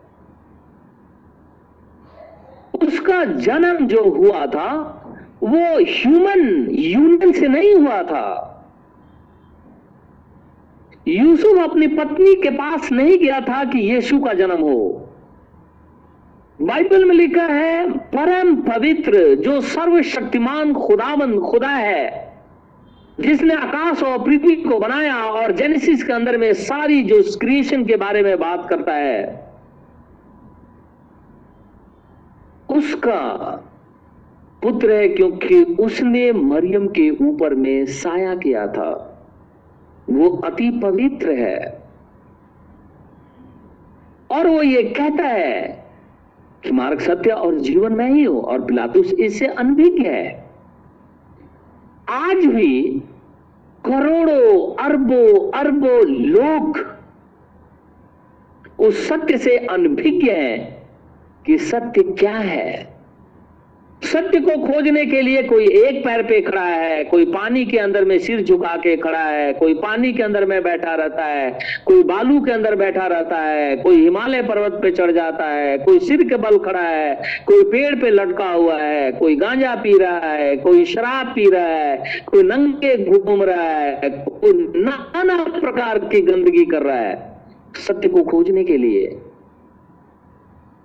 उसका जन्म जो हुआ था, वो ह्यूमन यूनियन से नहीं हुआ था। यूसुफ अपनी पत्नी के पास नहीं गया था कि यीशु का जन्म हो। बाइबल में लिखा है, परम पवित्र, जो सर्वशक्तिमान खुदावन, खुदा है, जिसने आकाश और पृथ्वी को बनाया और जेनेसिस के अंदर में सारी जो क्रिएशन के बारे में बात करता है, उसका पुत्र है क्योंकि उसने मरियम के ऊपर में साया किया था। वो अति पवित्र है। और वो ये कहता है कि मार्ग सत्य और जीवन में ही हो, और पिलातुस इससे अनभिज्ञ है। आज भी करोड़ों, अरबों अरबों लोग उस सत्य से अनभिज्ञ है कि सत्य क्या है। सत्य को खोजने के लिए कोई एक पैर पे खड़ा है कोई पानी के अंदर में सिर झुका के खड़ा है कोई पानी के अंदर में बैठा रहता है कोई बालू के अंदर बैठा रहता है कोई हिमालय पर्वत पे चढ़ जाता है कोई सिर के बल खड़ा है कोई पेड़ पे लटका हुआ है कोई गांजा पी रहा है कोई शराब पी रहा है कोई नंगे घूम रहा है कोई नाना प्रकार की गंदगी कर रहा है सत्य को खोजने के लिए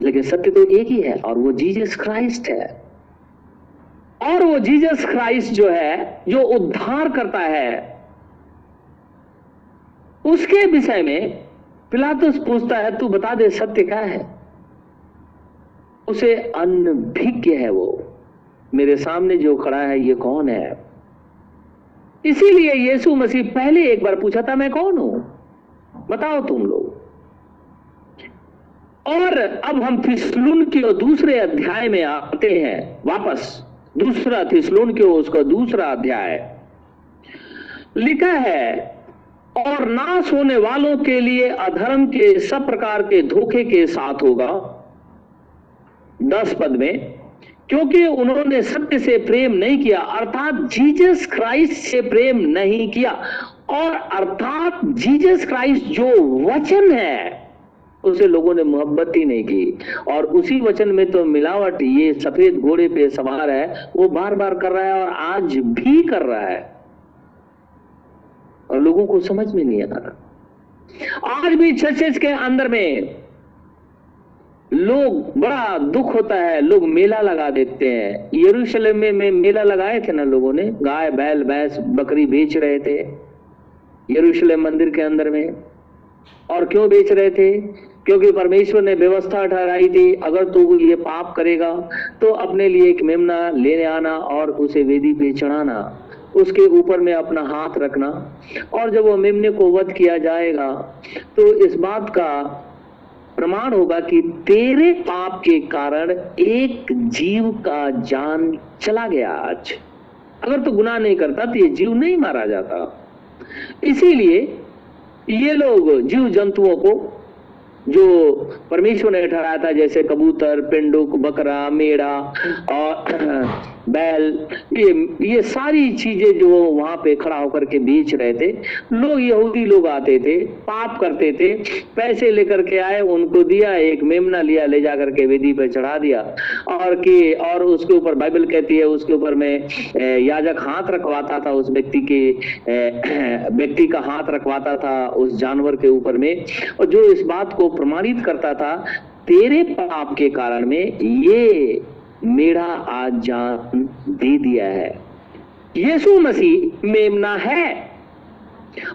लेकिन सत्य तो एक ही है और वो जीजस क्राइस्ट है और वो जीसस क्राइस्ट जो है, जो उद्धार करता है, उसके विषय में पिलातुस पूछता है, तू बता दे, सत्य क्या है? उसे अनभिज्ञ है वो। मेरे सामने जो खड़ा है, ये कौन है? इसीलिए यीशु मसीह पहले एक बार पूछा था, मैं कौन हूँ? बताओ तुम लोग। और अब हम फिसलून के दूसरे अध्याय में आते हैं, वापस। दूसरा थिसलून के उसका दूसरा अध्याय। लिखा है, और नाश होने वालों के लिए अधर्म के सब प्रकार के धोखे के साथ होगा। दस पद में, क्योंकि उन्होंने सत्य से प्रेम नहीं किया, अर्थात जीसस क्राइस्ट से प्रेम नहीं किया, और अर्थात जीसस क्राइस्ट जो वचन है उसे लोगों ने मोहब्बत ही नहीं की। और उसी वचन में तो मिलावट ये सफ़ेद घोड़े पे सवार है वो बार बार कर रहा है और आज भी कर रहा है। और लोगों को समझ में नहीं आ रहा। आज भी चर्चेज के अंदर में लोग बड़ा दुख होता है लोग मेला लगा देते हैं। यरूशलेम में, में मेला लगाए थे ना लोगों ने? गाय बैल भैंस बकरी बेच रहे थे। यरूशलेम मंदिर के अंदर में। और क्यों बेच रहे थे? क्योंकि परमेश्वर ने व्यवस्था ठहराई थी, अगर तू ये पाप करेगा तो अपने लिए एक मेमना लेने आना और उसे वेदी पे चढ़ाना। उसके ऊपर में अपना हाथ रखना। और जब वो मेमने को वध किया जाएगा तो इस बात का प्रमाण होगा कि तेरे पाप के कारण एक जीव का जान चला गया आज। अगर तू गुनाह नहीं करता तो ये जीव नहीं मारा जाता। इसीलिए ये लोग जीव जंतुओं को जो परमेश्वर ने ठहराया था जैसे कबूतर पिंडुक बकरा मेड़ा और बैल, ये ये सारी चीज़ें जो वहाँ पे खड़ा होकर के बेच रहे थे। लोग यहूदी लोग आते थे, पाप करते थे, पैसे लेकर के आए, उनको दिया, एक मेमना लिया, ले जाकर के वेदी पे चढ़ा दिया। और कि, और उसके ऊपर बाइबल कहती है, उसके ऊपर में याजक हाथ रखवाता था, उस व्यक्ति के व्यक्ति का हाथ रखवाता था उस जानवर के ऊपर में। और जो इस बात को प्रमाणित करता था, तेरे पाप के कारण में ये मेरा आज जान दे दिया है। यीशु मसीह मेमना है।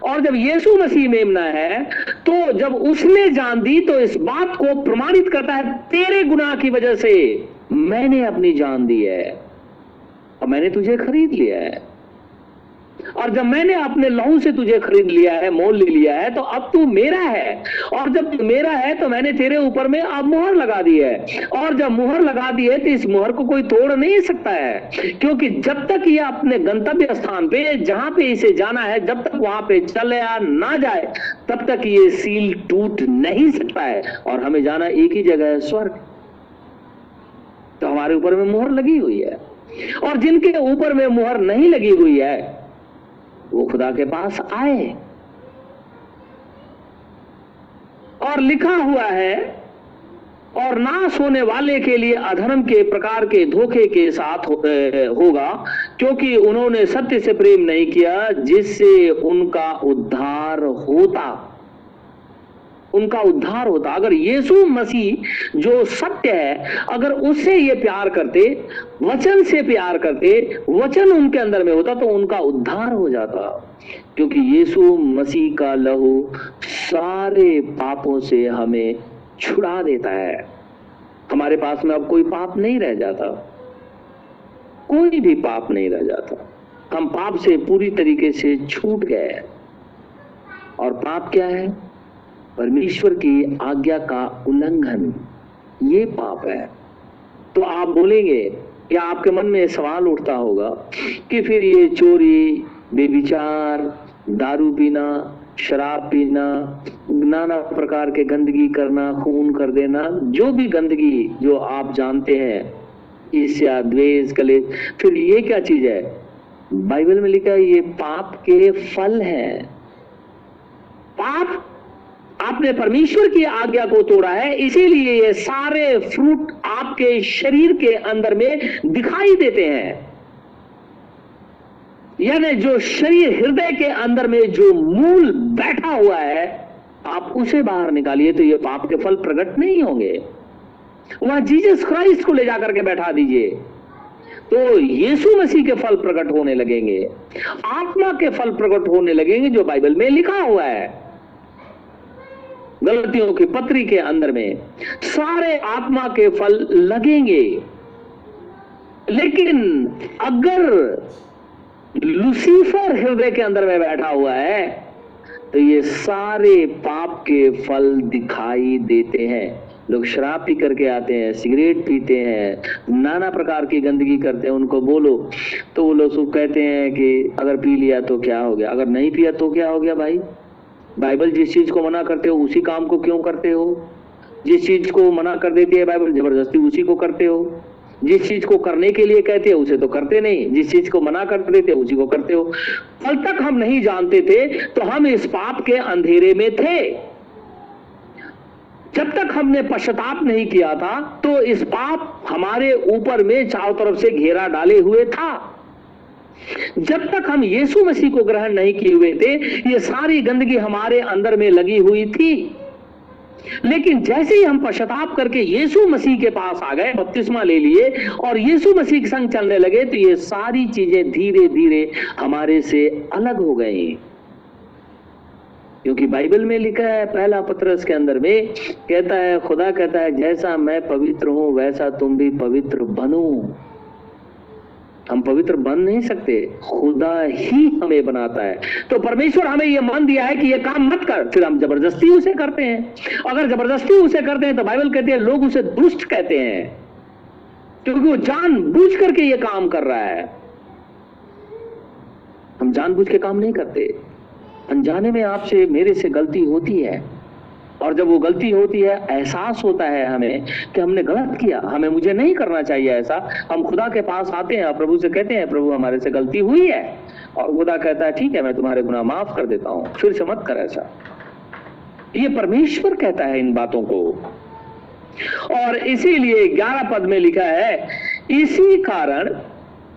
और जब यीशु मसीह मेमना है तो जब उसने जान दी तो इस बात को प्रमाणित करता है, तेरे गुनाह की वजह से मैंने अपनी जान दी है और मैंने तुझे खरीद लिया है। और जब मैंने अपने लहू से तुझे खरीद लिया है, मोल ले लिया है तो अब तू मेरा है। और जब मेरा है तो मैंने तेरे ऊपर में अब मुहर लगा दी है। और जब मुहर लगा दी है तो इस मुहर को कोई तोड़ नहीं सकता है। क्योंकि जब तक ये अपने गंतव्य स्थान पे, जहाँ पे इसे जाना है, जब तक वहाँ पे चले ना जाए, तब तक ये सील टूट नहीं सकता है। और हमें जाना एक ही जगह है, स्वर्ग। तो हमारे ऊपर में मुहर लगी हुई है। और जिनके ऊपर में मुहर नहीं लगी हुई है वो खुदा के पास आए। और लिखा हुआ है, और नाश होने वाले के लिए अधर्म के प्रकार के धोखे के साथ होगा, क्योंकि उन्होंने सत्य से प्रेम नहीं किया, जिससे उनका उद्धार होता। उनका उद्धार होता। अगर यीशु मसीह जो सत्य है, अगर उससे ये प्यार करते, वचन से प्यार करते, वचन उनके अंदर में होता तो उनका उद्धार हो जाता। क्योंकि यीशु मसीह का लहू सारे पापों से हमें छुड़ा देता है। हमारे पास में अब कोई पाप नहीं रह जाता। कोई भी पाप नहीं रह जाता। हम पाप से पूरी तरीके से छूट गए और पाप क्या है? परमेश्वर की आज्ञा का उल्लंघन, ये पाप है। तो आप बोलेंगे या आपके मन में सवाल उठता होगा कि फिर ये चोरी बेविचार दारू पीना, शराब पीना, नाना प्रकार के गंदगी करना, खून कर देना, जो भी गंदगी जो आप जानते हैं, ईर्ष्या, द्वेष कले फिर ये क्या चीज़ है? बाइबल में लिखा है, ये पाप के फल है। पाप आपने परमेश्वर की आज्ञा को तोड़ा है, इसीलिए ये सारे फ्रूट आपके शरीर के अंदर में दिखाई देते हैं। यानी जो शरीर हृदय के अंदर में जो मूल बैठा हुआ है, आप उसे बाहर निकालिए तो ये पाप के फल प्रकट नहीं होंगे। वहाँ जीसस क्राइस्ट को ले जाकर के बैठा दीजिए तो यीशु मसीह के फल प्रकट होने लगेंगे। आत्मा के फल प्रकट होने लगेंगे, जो बाइबल में लिखा हुआ है। गलतियों की पत्री के अंदर में सारे आत्मा के फल लगेंगे। लेकिन अगर लुसीफर हृदय के अंदर में बैठा हुआ है तो ये सारे पाप के फल दिखाई देते हैं। लोग शराब पी करके आते हैं, सिगरेट पीते हैं, नाना प्रकार की गंदगी करते हैं, उनको बोलो तो वो लोग कहते हैं कि अगर पी लिया तो क्या हो गया, अगर नहीं पिया तो क्या हो गया भाई? बाइबल जिस चीज़ को मना करते हो, उसी काम को क्यों करते हो? जिस चीज़ को मना कर देती है बाइबल, ज़बरदस्ती उसी को करते हो। जिस चीज़ को करने के लिए कहते हैं, उसे तो करते नहीं। जिस चीज़ को मना कर देते उसी को करते हो। कल तक हम नहीं जानते थे तो हम इस पाप के अंधेरे में थे। जब तक हमने पश्चाताप नहीं किया था तो इस पाप हमारे ऊपर में चारों तरफ़ से घेरा डाले हुए था। जब तक हम यीशु मसीह को ग्रहण नहीं किए हुए थे, ये सारी गंदगी हमारे अंदर में लगी हुई थी। लेकिन जैसे ही हम पश्चाताप करके यीशु मसीह के पास आ गए, बपतिस्मा ले लिए और यीशु मसीह के संग चलने लगे तो ये सारी चीज़ें धीरे धीरे हमारे से अलग हो गई। क्योंकि बाइबल में लिखा है, पहला पत्रस के अंदर में कहता है, खुदा कहता है, जैसा मैं पवित्र हूँ, वैसा तुम भी पवित्र बनो। हम पवित्र बन नहीं सकते, खुदा ही हमें बनाता है। तो परमेश्वर हमें यह मान दिया है कि यह काम मत कर, फिर हम ज़बरदस्ती उसे करते हैं। अगर ज़बरदस्ती उसे करते हैं तो बाइबल कहती है, लोग उसे दुष्ट कहते हैं। क्योंकि वो जान बूझ करके ये काम कर रहा है। हम जान जानबूझ के काम नहीं करते। अनजाने में आपसे, मेरे से गलती होती है। और जब वो गलती होती है, एहसास होता है हमें कि हमने गलत किया, हमें मुझे नहीं करना चाहिए ऐसा, हम खुदा के पास आते हैं और प्रभु से कहते हैं, प्रभु हमारे से गलती हुई है। और खुदा कहता है, ठीक है, मैं तुम्हारे गुना माफ़ कर देता हूँ, फिर से मत कर ऐसा। ये परमेश्वर कहता है इन बातों को। और इसीलिए ग्यारह पद में लिखा है, इसी कारण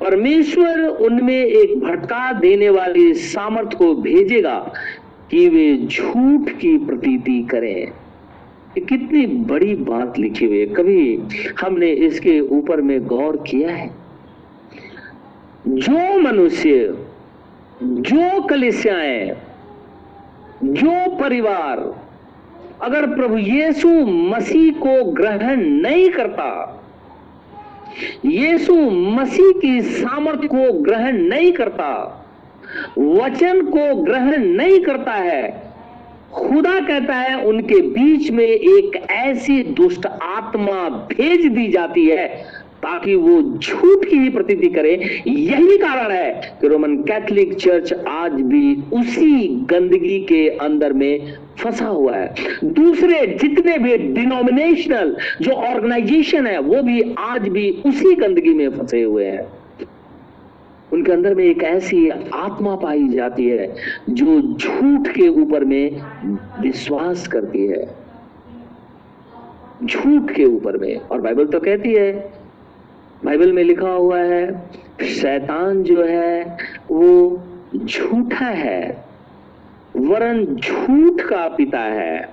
परमेश्वर उनमें एक भटका देने वाली सामर्थ को भेजेगा कि वे झूठ की प्रतीति करें। कितनी बड़ी बात लिखी हुई है। कभी हमने इसके ऊपर में गौर किया है। जो मनुष्य, जो कलिसियाएँ, जो परिवार, अगर प्रभु यीशु मसीह को ग्रहण नहीं करता, यीशु मसीह की सामर्थ्य को ग्रहण नहीं करता वचन को ग्रहण नहीं करता है। खुदा कहता है, उनके बीच में एक ऐसी दुष्ट आत्मा भेज दी जाती है, ताकि वो झूठ की ही प्रतीति करे। यही कारण है कि रोमन कैथोलिक चर्च आज भी उसी गंदगी के अंदर में फंसा हुआ है। दूसरे जितने भी डिनोमिनेशनल जो ऑर्गेनाइजेशन है, वो भी आज भी उसी गंदगी में फंसे हुए हैं। उनके अंदर में एक ऐसी आत्मा पाई जाती है जो झूठ के ऊपर में विश्वास करती है। झूठ के ऊपर में। और बाइबल तो कहती है, बाइबल में लिखा हुआ है, शैतान जो है, वो झूठा है, वरन झूठ का पिता है,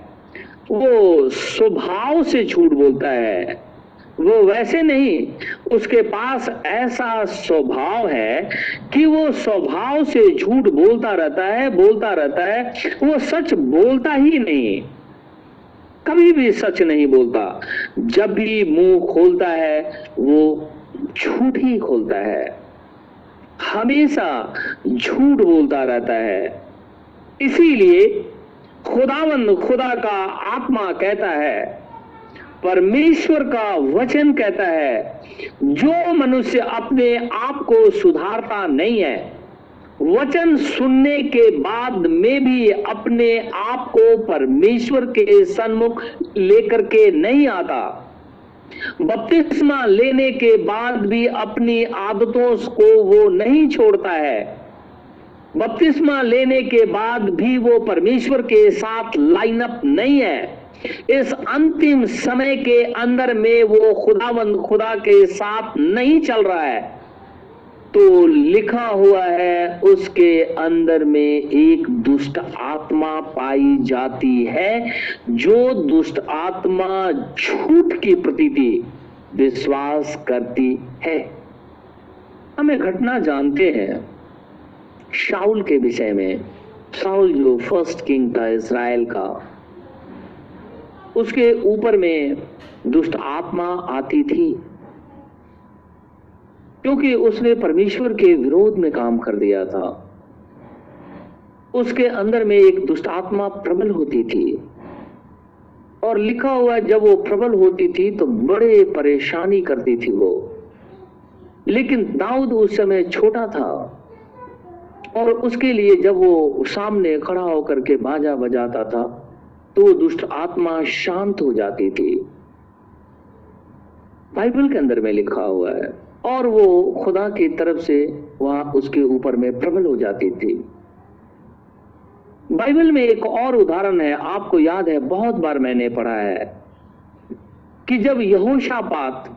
वो स्वभाव से झूठ बोलता है। वो वैसे नहीं, उसके पास ऐसा स्वभाव है कि वो स्वभाव से झूठ बोलता रहता है, बोलता रहता है, वो सच बोलता ही नहीं। कभी भी सच नहीं बोलता। जब भी मुँह खोलता है, वो झूठ ही खोलता है। हमेशा झूठ बोलता रहता है। इसीलिए खुदावंद खुदा का आत्मा कहता है परमेश्वर का वचन कहता है, जो मनुष्य अपने आप को सुधारता नहीं है, वचन सुनने के बाद में भी अपने आप को परमेश्वर के सन्मुख लेकर के नहीं आता। बपतिस्मा लेने के बाद भी अपनी आदतों को वो नहीं छोड़ता है। बपतिस्मा लेने के बाद भी वो परमेश्वर के साथ लाइनअप नहीं है। इस अंतिम समय के अंदर में वो खुदावंद खुदा के साथ नहीं चल रहा है। तो लिखा हुआ है, उसके अंदर में एक दुष्ट आत्मा पाई जाती है, जो दुष्ट आत्मा झूठ की प्रतीति विश्वास करती है। हमें घटना जानते हैं शाउल के विषय में। शाउल जो फ़र्स्ट किंग था इसराइल का उसके ऊपर में दुष्ट आत्मा आती थी, क्योंकि उसने परमेश्वर के विरोध में काम कर दिया था। उसके अंदर में एक दुष्ट आत्मा प्रबल होती थी, और लिखा हुआ जब वो प्रबल होती थी तो बड़े परेशानी करती थी वो। लेकिन दाऊद उस समय छोटा था, और उसके लिए जब वो सामने खड़ा होकर के बाजा बजाता था तो दुष्ट आत्मा शांत हो जाती थी। बाइबल के अंदर में लिखा हुआ है, और वो खुदा की तरफ़ से वहाँ उसके ऊपर में प्रबल हो जाती थी। बाइबल में एक और उदाहरण है, आपको याद है, बहुत बार मैंने पढ़ा है, कि जब यहोशापात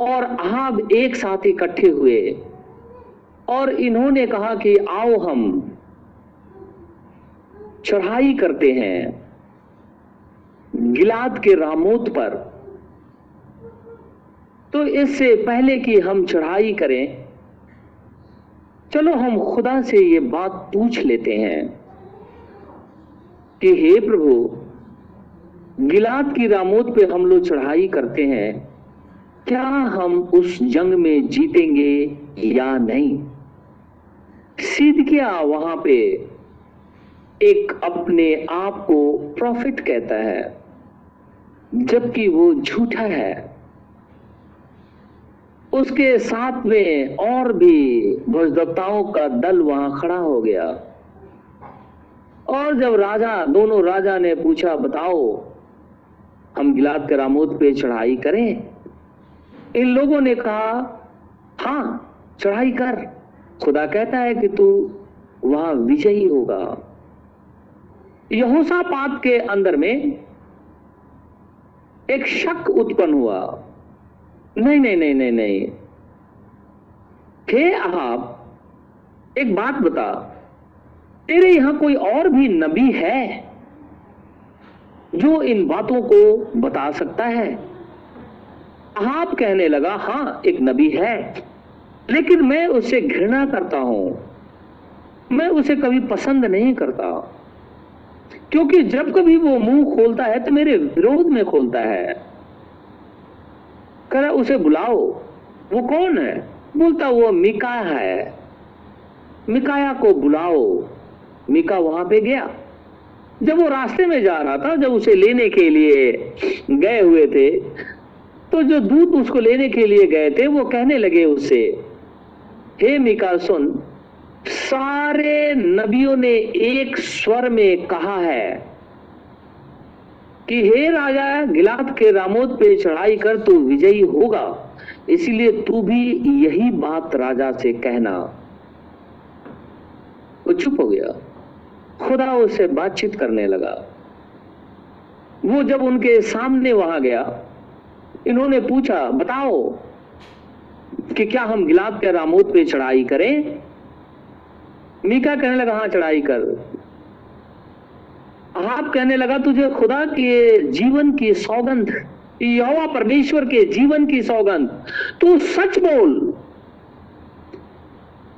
और अहाब एक साथ इकट्ठे हुए, और इन्होंने कहा कि आओ हम चढ़ाई करते हैं गिलाद के रामोत पर। तो इससे पहले कि हम चढ़ाई करें, चलो हम खुदा से ये बात पूछ लेते हैं कि हे प्रभु, गिलाद की रामोत पे हम लोग चढ़ाई करते हैं, क्या हम उस जंग में जीतेंगे या नहीं? सीध किया वहाँ पे एक अपने आप को प्रॉफिट कहता है, जबकि वो झूठा है। उसके साथ में और भी भोजदत्ताओं का दल वहाँ खड़ा हो गया। और जब राजा, दोनों राजा ने पूछा, बताओ, हम गिलाद के रामोद पे चढ़ाई करें? इन लोगों ने कहा हाँ चढ़ाई कर। खुदा कहता है कि तू वहाँ विजयी होगा। यहोसा पात के अंदर में एक शक उत्पन्न हुआ। नहीं नहीं नहीं नहीं नहीं। हे आप एक बात बता, तेरे यहाँ कोई और भी नबी है जो इन बातों को बता सकता है? आप कहने लगा, हाँ, एक नबी है, लेकिन मैं उससे घृणा करता हूँ। मैं उसे कभी पसंद नहीं करता। क्योंकि जब कभी वो मुँह खोलता है तो मेरे विरोध में खोलता है। कह उसे बुलाओ। वो कौन है? बोलता वो मिका है। मिकाया को बुलाओ। मिका वहाँ पे गया। जब वो रास्ते में जा रहा था, जब उसे लेने के लिए गए हुए थे तो जो दूत उसको लेने के लिए गए थे, वो कहने लगे उससे हे मिका, सुन सारे नबियों ने एक स्वर में कहा है कि हे राजा, गिलाद के रामोद पे चढ़ाई कर तू विजयी होगा। इसीलिए तू भी यही बात राजा से कहना। वो चुप हो गया। खुदा उससे बातचीत करने लगा। वो जब उनके सामने वहाँ गया, इन्होंने पूछा, बताओ कि क्या हम गिलाद के रामोद पे चढ़ाई करें? मीका कहने लगा हाँ चढ़ाई कर। आप कहने लगा, तुझे खुदा के जीवन की सौगंध, यहोवा परमेश्वर के जीवन की सौगंध, तू सच बोल।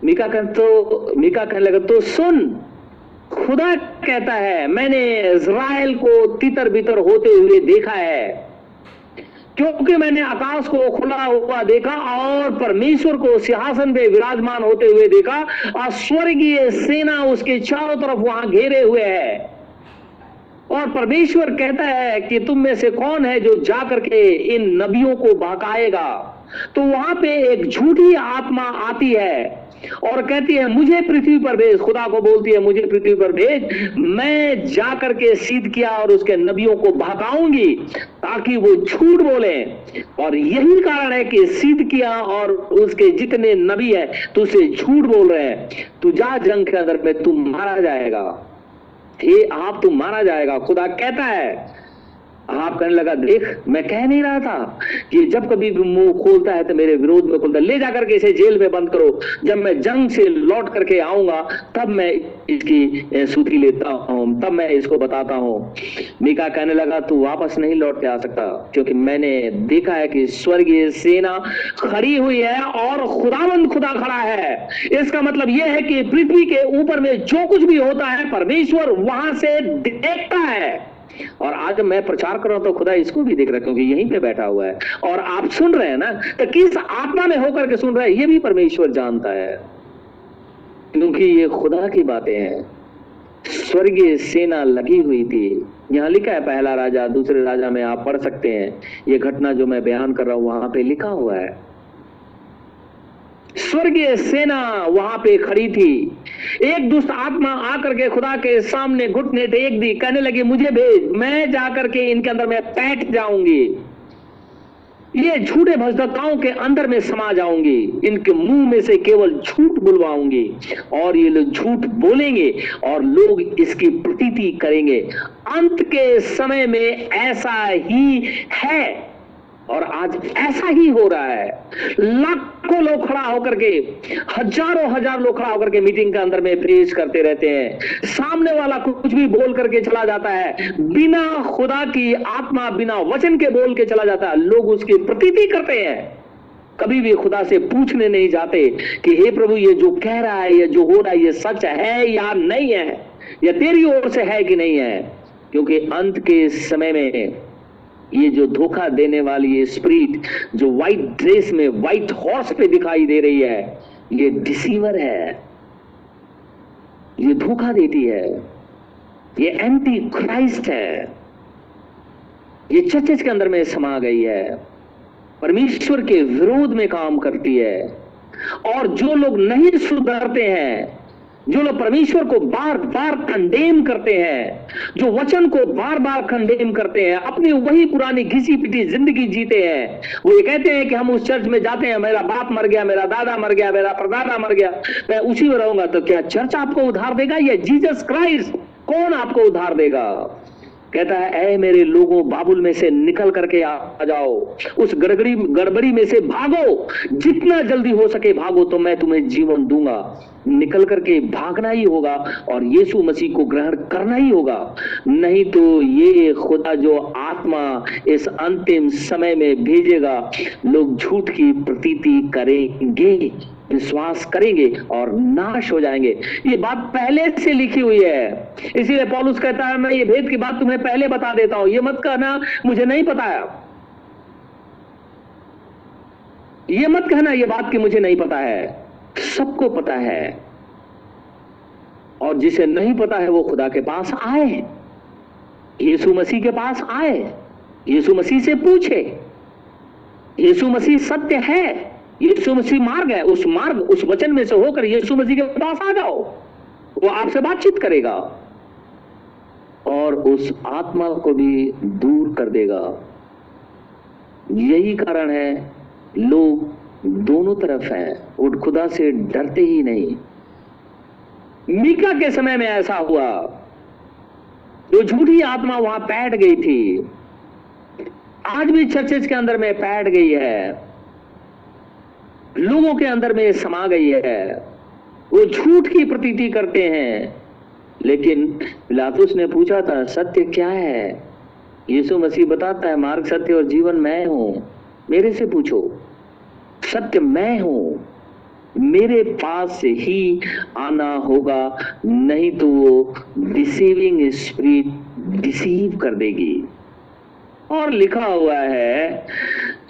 मीका कह तो मीका कहने लगा तो सुन, खुदा कहता है, मैंने इज़राइल को तितर बितर होते हुए देखा है। क्योंकि मैंने आकाश को खुला हुआ देखा और परमेश्वर को सिंहासन पे विराजमान होते हुए देखा और स्वर्गीय सेना उसके चारों तरफ़ वहाँ घेरे हुए है। और परमेश्वर कहता है कि तुम में से कौन है जो जाकर के इन नबियों को बहकाएगा तो वहाँ पे एक झूठी आत्मा आती है। और कहती है, मुझे पृथ्वी पर भेज, खुदा को बोलती है, मुझे पृथ्वी पर भेज। मैं जाकर के सीध किया और उसके नबियों को भगाऊँगी ताकि वो झूठ बोले। और यही कारण है कि सीध किया और उसके जितने नबी है तो उसे झूठ बोल रहे हैं। तू जा जंग के अंदर में, तू मारा जाएगा। ये आप, तू मारा जाएगा। खुदा कहता है आप कहने लगा, देख, मैं कह नहीं रहा था कि जब कभी भी मुँह खोलता है तो मेरे विरोध में खोलता ले जाकर के इसे जेल में बंद करो। जब मैं जंग से लौट करके आऊँगा, तब मैं इसकी सूती लेता हूँ, तब मैं इसको बताता हूँ। मीका कहने लगा, तू वापस नहीं लौट के आ सकता, क्योंकि मैंने देखा है कि स्वर्गीय सेना खड़ी हुई है और खुदावंद खुदा खड़ा है। इसका मतलब यह है कि पृथ्वी के ऊपर में जो कुछ भी होता है, परमेश्वर वहाँ से देखता है। और आज मैं प्रचार कर रहा हूँ तो खुदा इसको भी देख रहा है, क्योंकि यहीं पे बैठा हुआ है। और आप सुन रहे हैं ना तो किस आत्मा में होकर के सुन रहे हैं, ये भी परमेश्वर जानता है। क्योंकि ये खुदा की बातें हैं। स्वर्गीय सेना लगी हुई थी। यहाँ लिखा है, पहला राजा, दूसरे राजा में आप पढ़ सकते हैं। ये घटना जो मैं बयान कर रहा हूँ, वहाँ पे लिखा हुआ है। स्वर्गीय सेना वहाँ पे खड़ी थी। एक दुष्ट आत्मा आकर के खुदा के सामने घुटने टेक दी, कहने लगी, मुझे भेज, मैं जाकर के इनके अंदर में बैठ जाऊँगी। ये झूठे भजदताओं के अंदर में समा जाऊँगी। इनके मुँह में से केवल झूठ बुलवाऊँगी और ये लोग झूठ बोलेंगे और लोग इसकी प्रतीति करेंगे। अंत के समय में ऐसा ही है। और आज ऐसा ही हो रहा है। लाखों लोग खड़ा होकर के, हज़ारों हज़ार लोग खड़ा होकर के मीटिंग के अंदर में प्रेस करते रहते हैं। सामने वाला कुछ भी बोल करके चला जाता है। बिना खुदा की आत्मा, बिना वचन के बोल के चला जाता है। लोग उसकी प्रतीति करते हैं। कभी भी खुदा से पूछने नहीं जाते कि, हे प्रभु, ये जो कह रहा है, ये जो हो रहा है, ये सच है या नहीं है? या तेरी ओर से है कि नहीं है? क्योंकि अंत के समय में ये जो धोखा देने वाली ये स्प्रीट जो व्हाइट ड्रेस में व्हाइट हॉर्स पे दिखाई दे रही है, ये डिसीवर है। ये धोखा देती है। ये एंटी क्राइस्ट है। ये चर्चेज के अंदर में समा गई है। परमेश्वर के विरोध में काम करती है। और जो लोग नहीं सुधरते हैं जो लोग परमेश्वर को बार बार कंडेम करते हैं, जो वचन को बार बार कंडेम करते हैं, अपनी वही पुरानी घिसी पिटी ज़िंदगी जीते हैं, वो ये कहते हैं कि हम उस चर्च में जाते हैं, मेरा बाप मर गया, मेरा दादा मर गया, मेरा परदादा मर गया, मैं उसी में रहूँगा तो क्या चर्च आपको उधार देगा या जीसस क्राइस्ट कौन आपको उधार देगा? कहता है, ऐ मेरे लोगों, बाबुल में से निकल करके आ जाओ। उस गड़बड़ी गड़बड़ी में से भागो। जितना जल्दी हो सके भागो तो मैं तुम्हें जीवन दूँगा। निकल करके भागना ही होगा और यीशु मसीह को ग्रहण करना ही होगा। नहीं तो ये खुदा जो आत्मा इस अंतिम समय में भेजेगा, लोग झूठ की प्रतीति करेंगे। विश्वास करेंगे और नाश हो जाएँगे। ये बात पहले से लिखी हुई है। इसीलिए पॉलुस कहता है, मैं ये भेद की बात तुम्हें पहले बता देता हूँ। ये मत कहना, मुझे नहीं पता है। ये मत कहना, ये बात की मुझे नहीं पता है। सबको पता है। और जिसे नहीं पता है, वो खुदा के पास आए यीशु मसीह के पास आए। यीशु मसीह से पूछे। यीशु मसीह सत्य है। यीशु मसीह मार्ग है उस मार्ग, उस वचन में से होकर यीशु मसीह के पास आ जाओ। वो आपसे बातचीत करेगा और उस आत्मा को भी दूर कर देगा। यही कारण है, लोग दोनों तरफ़ हैं, उठ खुदा से डरते ही नहीं। मीका के समय में ऐसा हुआ। जो झूठी आत्मा वहाँ बैठ गई थी, आज भी चर्चेज के अंदर में बैठ गई है। लोगों के अंदर में समा गई है। वो झूठ की प्रतीति करते हैं। लेकिन पिलातुस ने पूछा था, सत्य क्या है? यीशु मसीह बताता है, मार्ग सत्य और जीवन मैं हूँ। मेरे से पूछो, सत्य मैं हूँ? मेरे पास ही आना होगा, नहीं तो वो डिसीविंग स्प्रिट डिसीव कर देगी। और लिखा हुआ है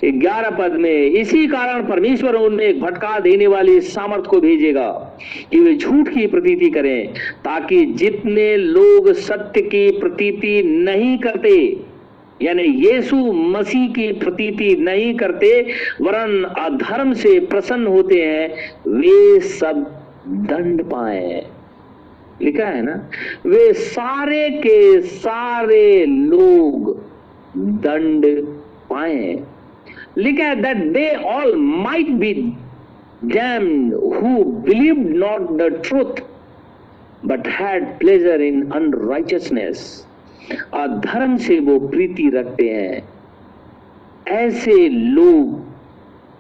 ग्यारह पद में इसी कारण परमेश्वर उनमें एक भटका देने वाली सामर्थ को भेजेगा कि वे झूठ की प्रतीति करें, ताकि जितने लोग सत्य की प्रतीति नहीं करते, यानी यीशु मसीह की प्रतीति नहीं करते, वरन अधर्म से प्रसन्न होते हैं, वे सब दंड पाए। लिखा है ना? वे सारे के सारे लोग दंड पाए। लिखा है that they all might be damned who believed not the truth, but had pleasure in unrighteousness. अधर्म से वो प्रीति रखते हैं। ऐसे लोग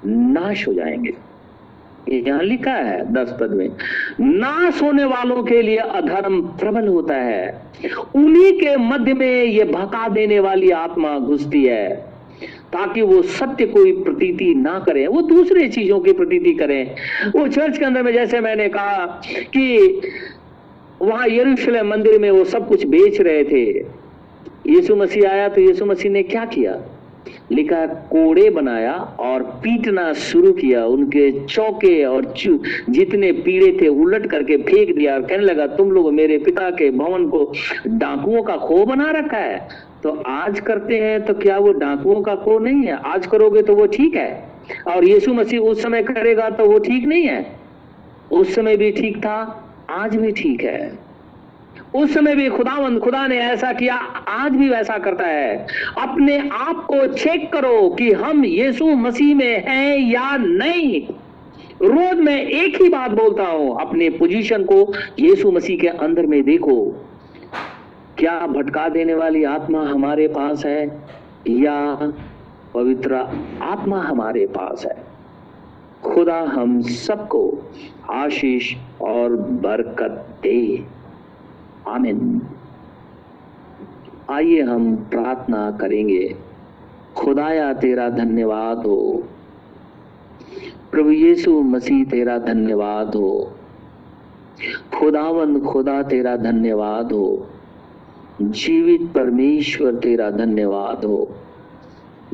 नाश हो जाएँगे। यहाँ लिखा है दस पद में, नाश होने वालों के लिए अधर्म प्रबल होता है। उन्हीं के मध्य में ये भका देने वाली आत्मा घुसती है। ताकि वो सत्य कोई प्रतीति ना करें, वो दूसरे चीज़ों की प्रतीति करें। वो चर्च के अंदर में जैसे मैंने कहा कि वहाँ यरूशलेम मंदिर में वो सब कुछ बेच रहे थे। यीशु मसीह आया तो यीशु मसीह ने क्या किया? लिखा, कोड़े बनाया और पीटना शुरू किया। उनके चौके और जितने पीड़े थे, उलट करके फेंक दिया और कहने लगा, तुम लोग मेरे पिता के भवन को डाकुओं का खो बना रखा है तो आज करते हैं तो क्या वो डाकुओं का खो नहीं है? आज करोगे तो वो ठीक है। और यीशु मसीह उस समय करेगा तो वो ठीक नहीं है? उस समय भी ठीक था, आज भी ठीक है। उस समय भी खुदावंद, खुदा ने ऐसा किया, आज भी वैसा करता है। अपने आप को चेक करो कि हम यीशु मसीह में हैं या नहीं। रोज मैं एक ही बात बोलता हूँ, अपने पोजीशन को यीशु मसीह के अंदर में देखो। क्या भटका देने वाली आत्मा हमारे पास है या पवित्र आत्मा हमारे पास है? खुदा हम सबको आशीष और बरकत दे। आमिन। आइए हम प्रार्थना करेंगे। खुदाया, तेरा धन्यवाद हो। प्रभु यीशु मसीह, तेरा धन्यवाद हो। खुदावंद, खुदा, तेरा धन्यवाद हो। जीवित परमेश्वर, तेरा धन्यवाद हो।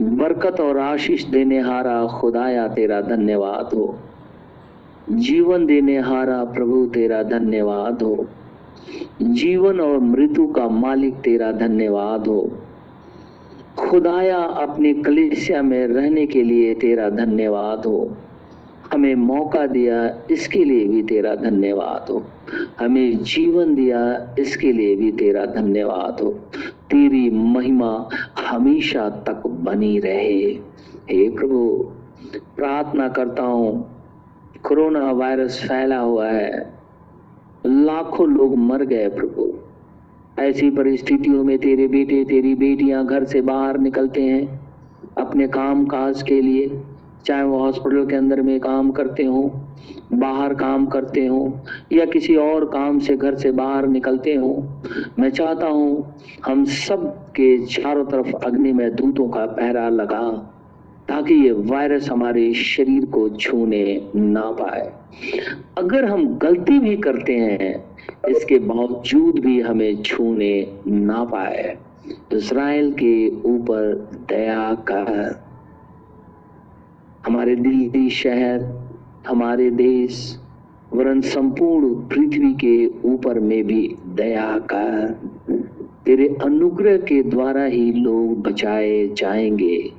बरकत और आशीष देने हारा खुदाया, तेरा धन्यवाद हो। जीवन देने हारा प्रभु, तेरा धन्यवाद हो। जीवन और मृत्यु का मालिक, तेरा धन्यवाद हो। खुदाया अपने कलिसिया में रहने के लिए तेरा धन्यवाद हो। हमें मौका दिया, इसके लिए भी तेरा धन्यवाद हो। हमें जीवन दिया, इसके लिए भी तेरा धन्यवाद हो। तेरी महिमा हमेशा तक बनी रहे। हे प्रभु, प्रार्थना करता हूँ, कोरोना वायरस फैला हुआ है। लाखों लोग मर गए प्रभु। ऐसी परिस्थितियों में तेरे बेटे, तेरी बेटियाँ घर से बाहर निकलते हैं, अपने काम काज के लिए। चाहे वो हॉस्पिटल के अंदर में काम करते हो, बाहर काम करते हो, या किसी और काम से घर से बाहर निकलते हो, मैं चाहता हूँ हम सब के चारों तरफ़ अग्नि में दूतों का पहरा लगा, ताकि ये वायरस हमारे शरीर को छूने ना पाए। अगर हम गलती भी करते हैं, इसके बावजूद भी हमें छूने ना पाए। इसराइल के ऊपर दया कर। हमारे दिल्ली शहर, हमारे देश, वरन संपूर्ण पृथ्वी के ऊपर में भी दया कर तेरे अनुग्रह के द्वारा ही लोग बचाए जाएँगे।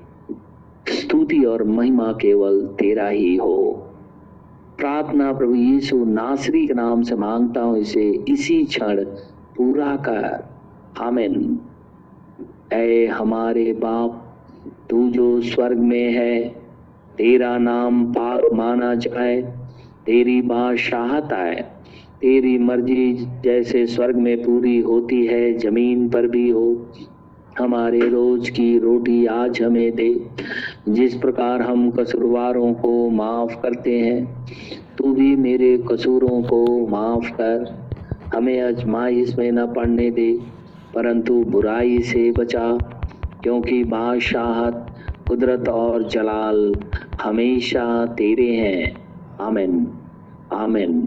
स्तुति और महिमा केवल तेरा ही हो। प्रार्थना प्रभु यीशु नासरी के नाम से माँगता हूँ, इसे इसी क्षण पूरा कर। आमिन। ऐ हमारे बाप, तू जो स्वर्ग में है तेरा नाम पाक माना जाए, तेरी बादशाहत आए। तेरी मर्ज़ी जैसे स्वर्ग में पूरी होती है, ज़मीन पर भी हो। हमारे रोज की रोटी आज हमें दे। जिस प्रकार हम कसूरवारों को माफ़ करते हैं, तू भी मेरे कसूरों को माफ़ कर। हमें अजमाइश में न पड़ने दे, परंतु बुराई से बचा, क्योंकि बादशाहत कुदरत और जलाल हमेशा तेरे हैं। आमिन। आमिन।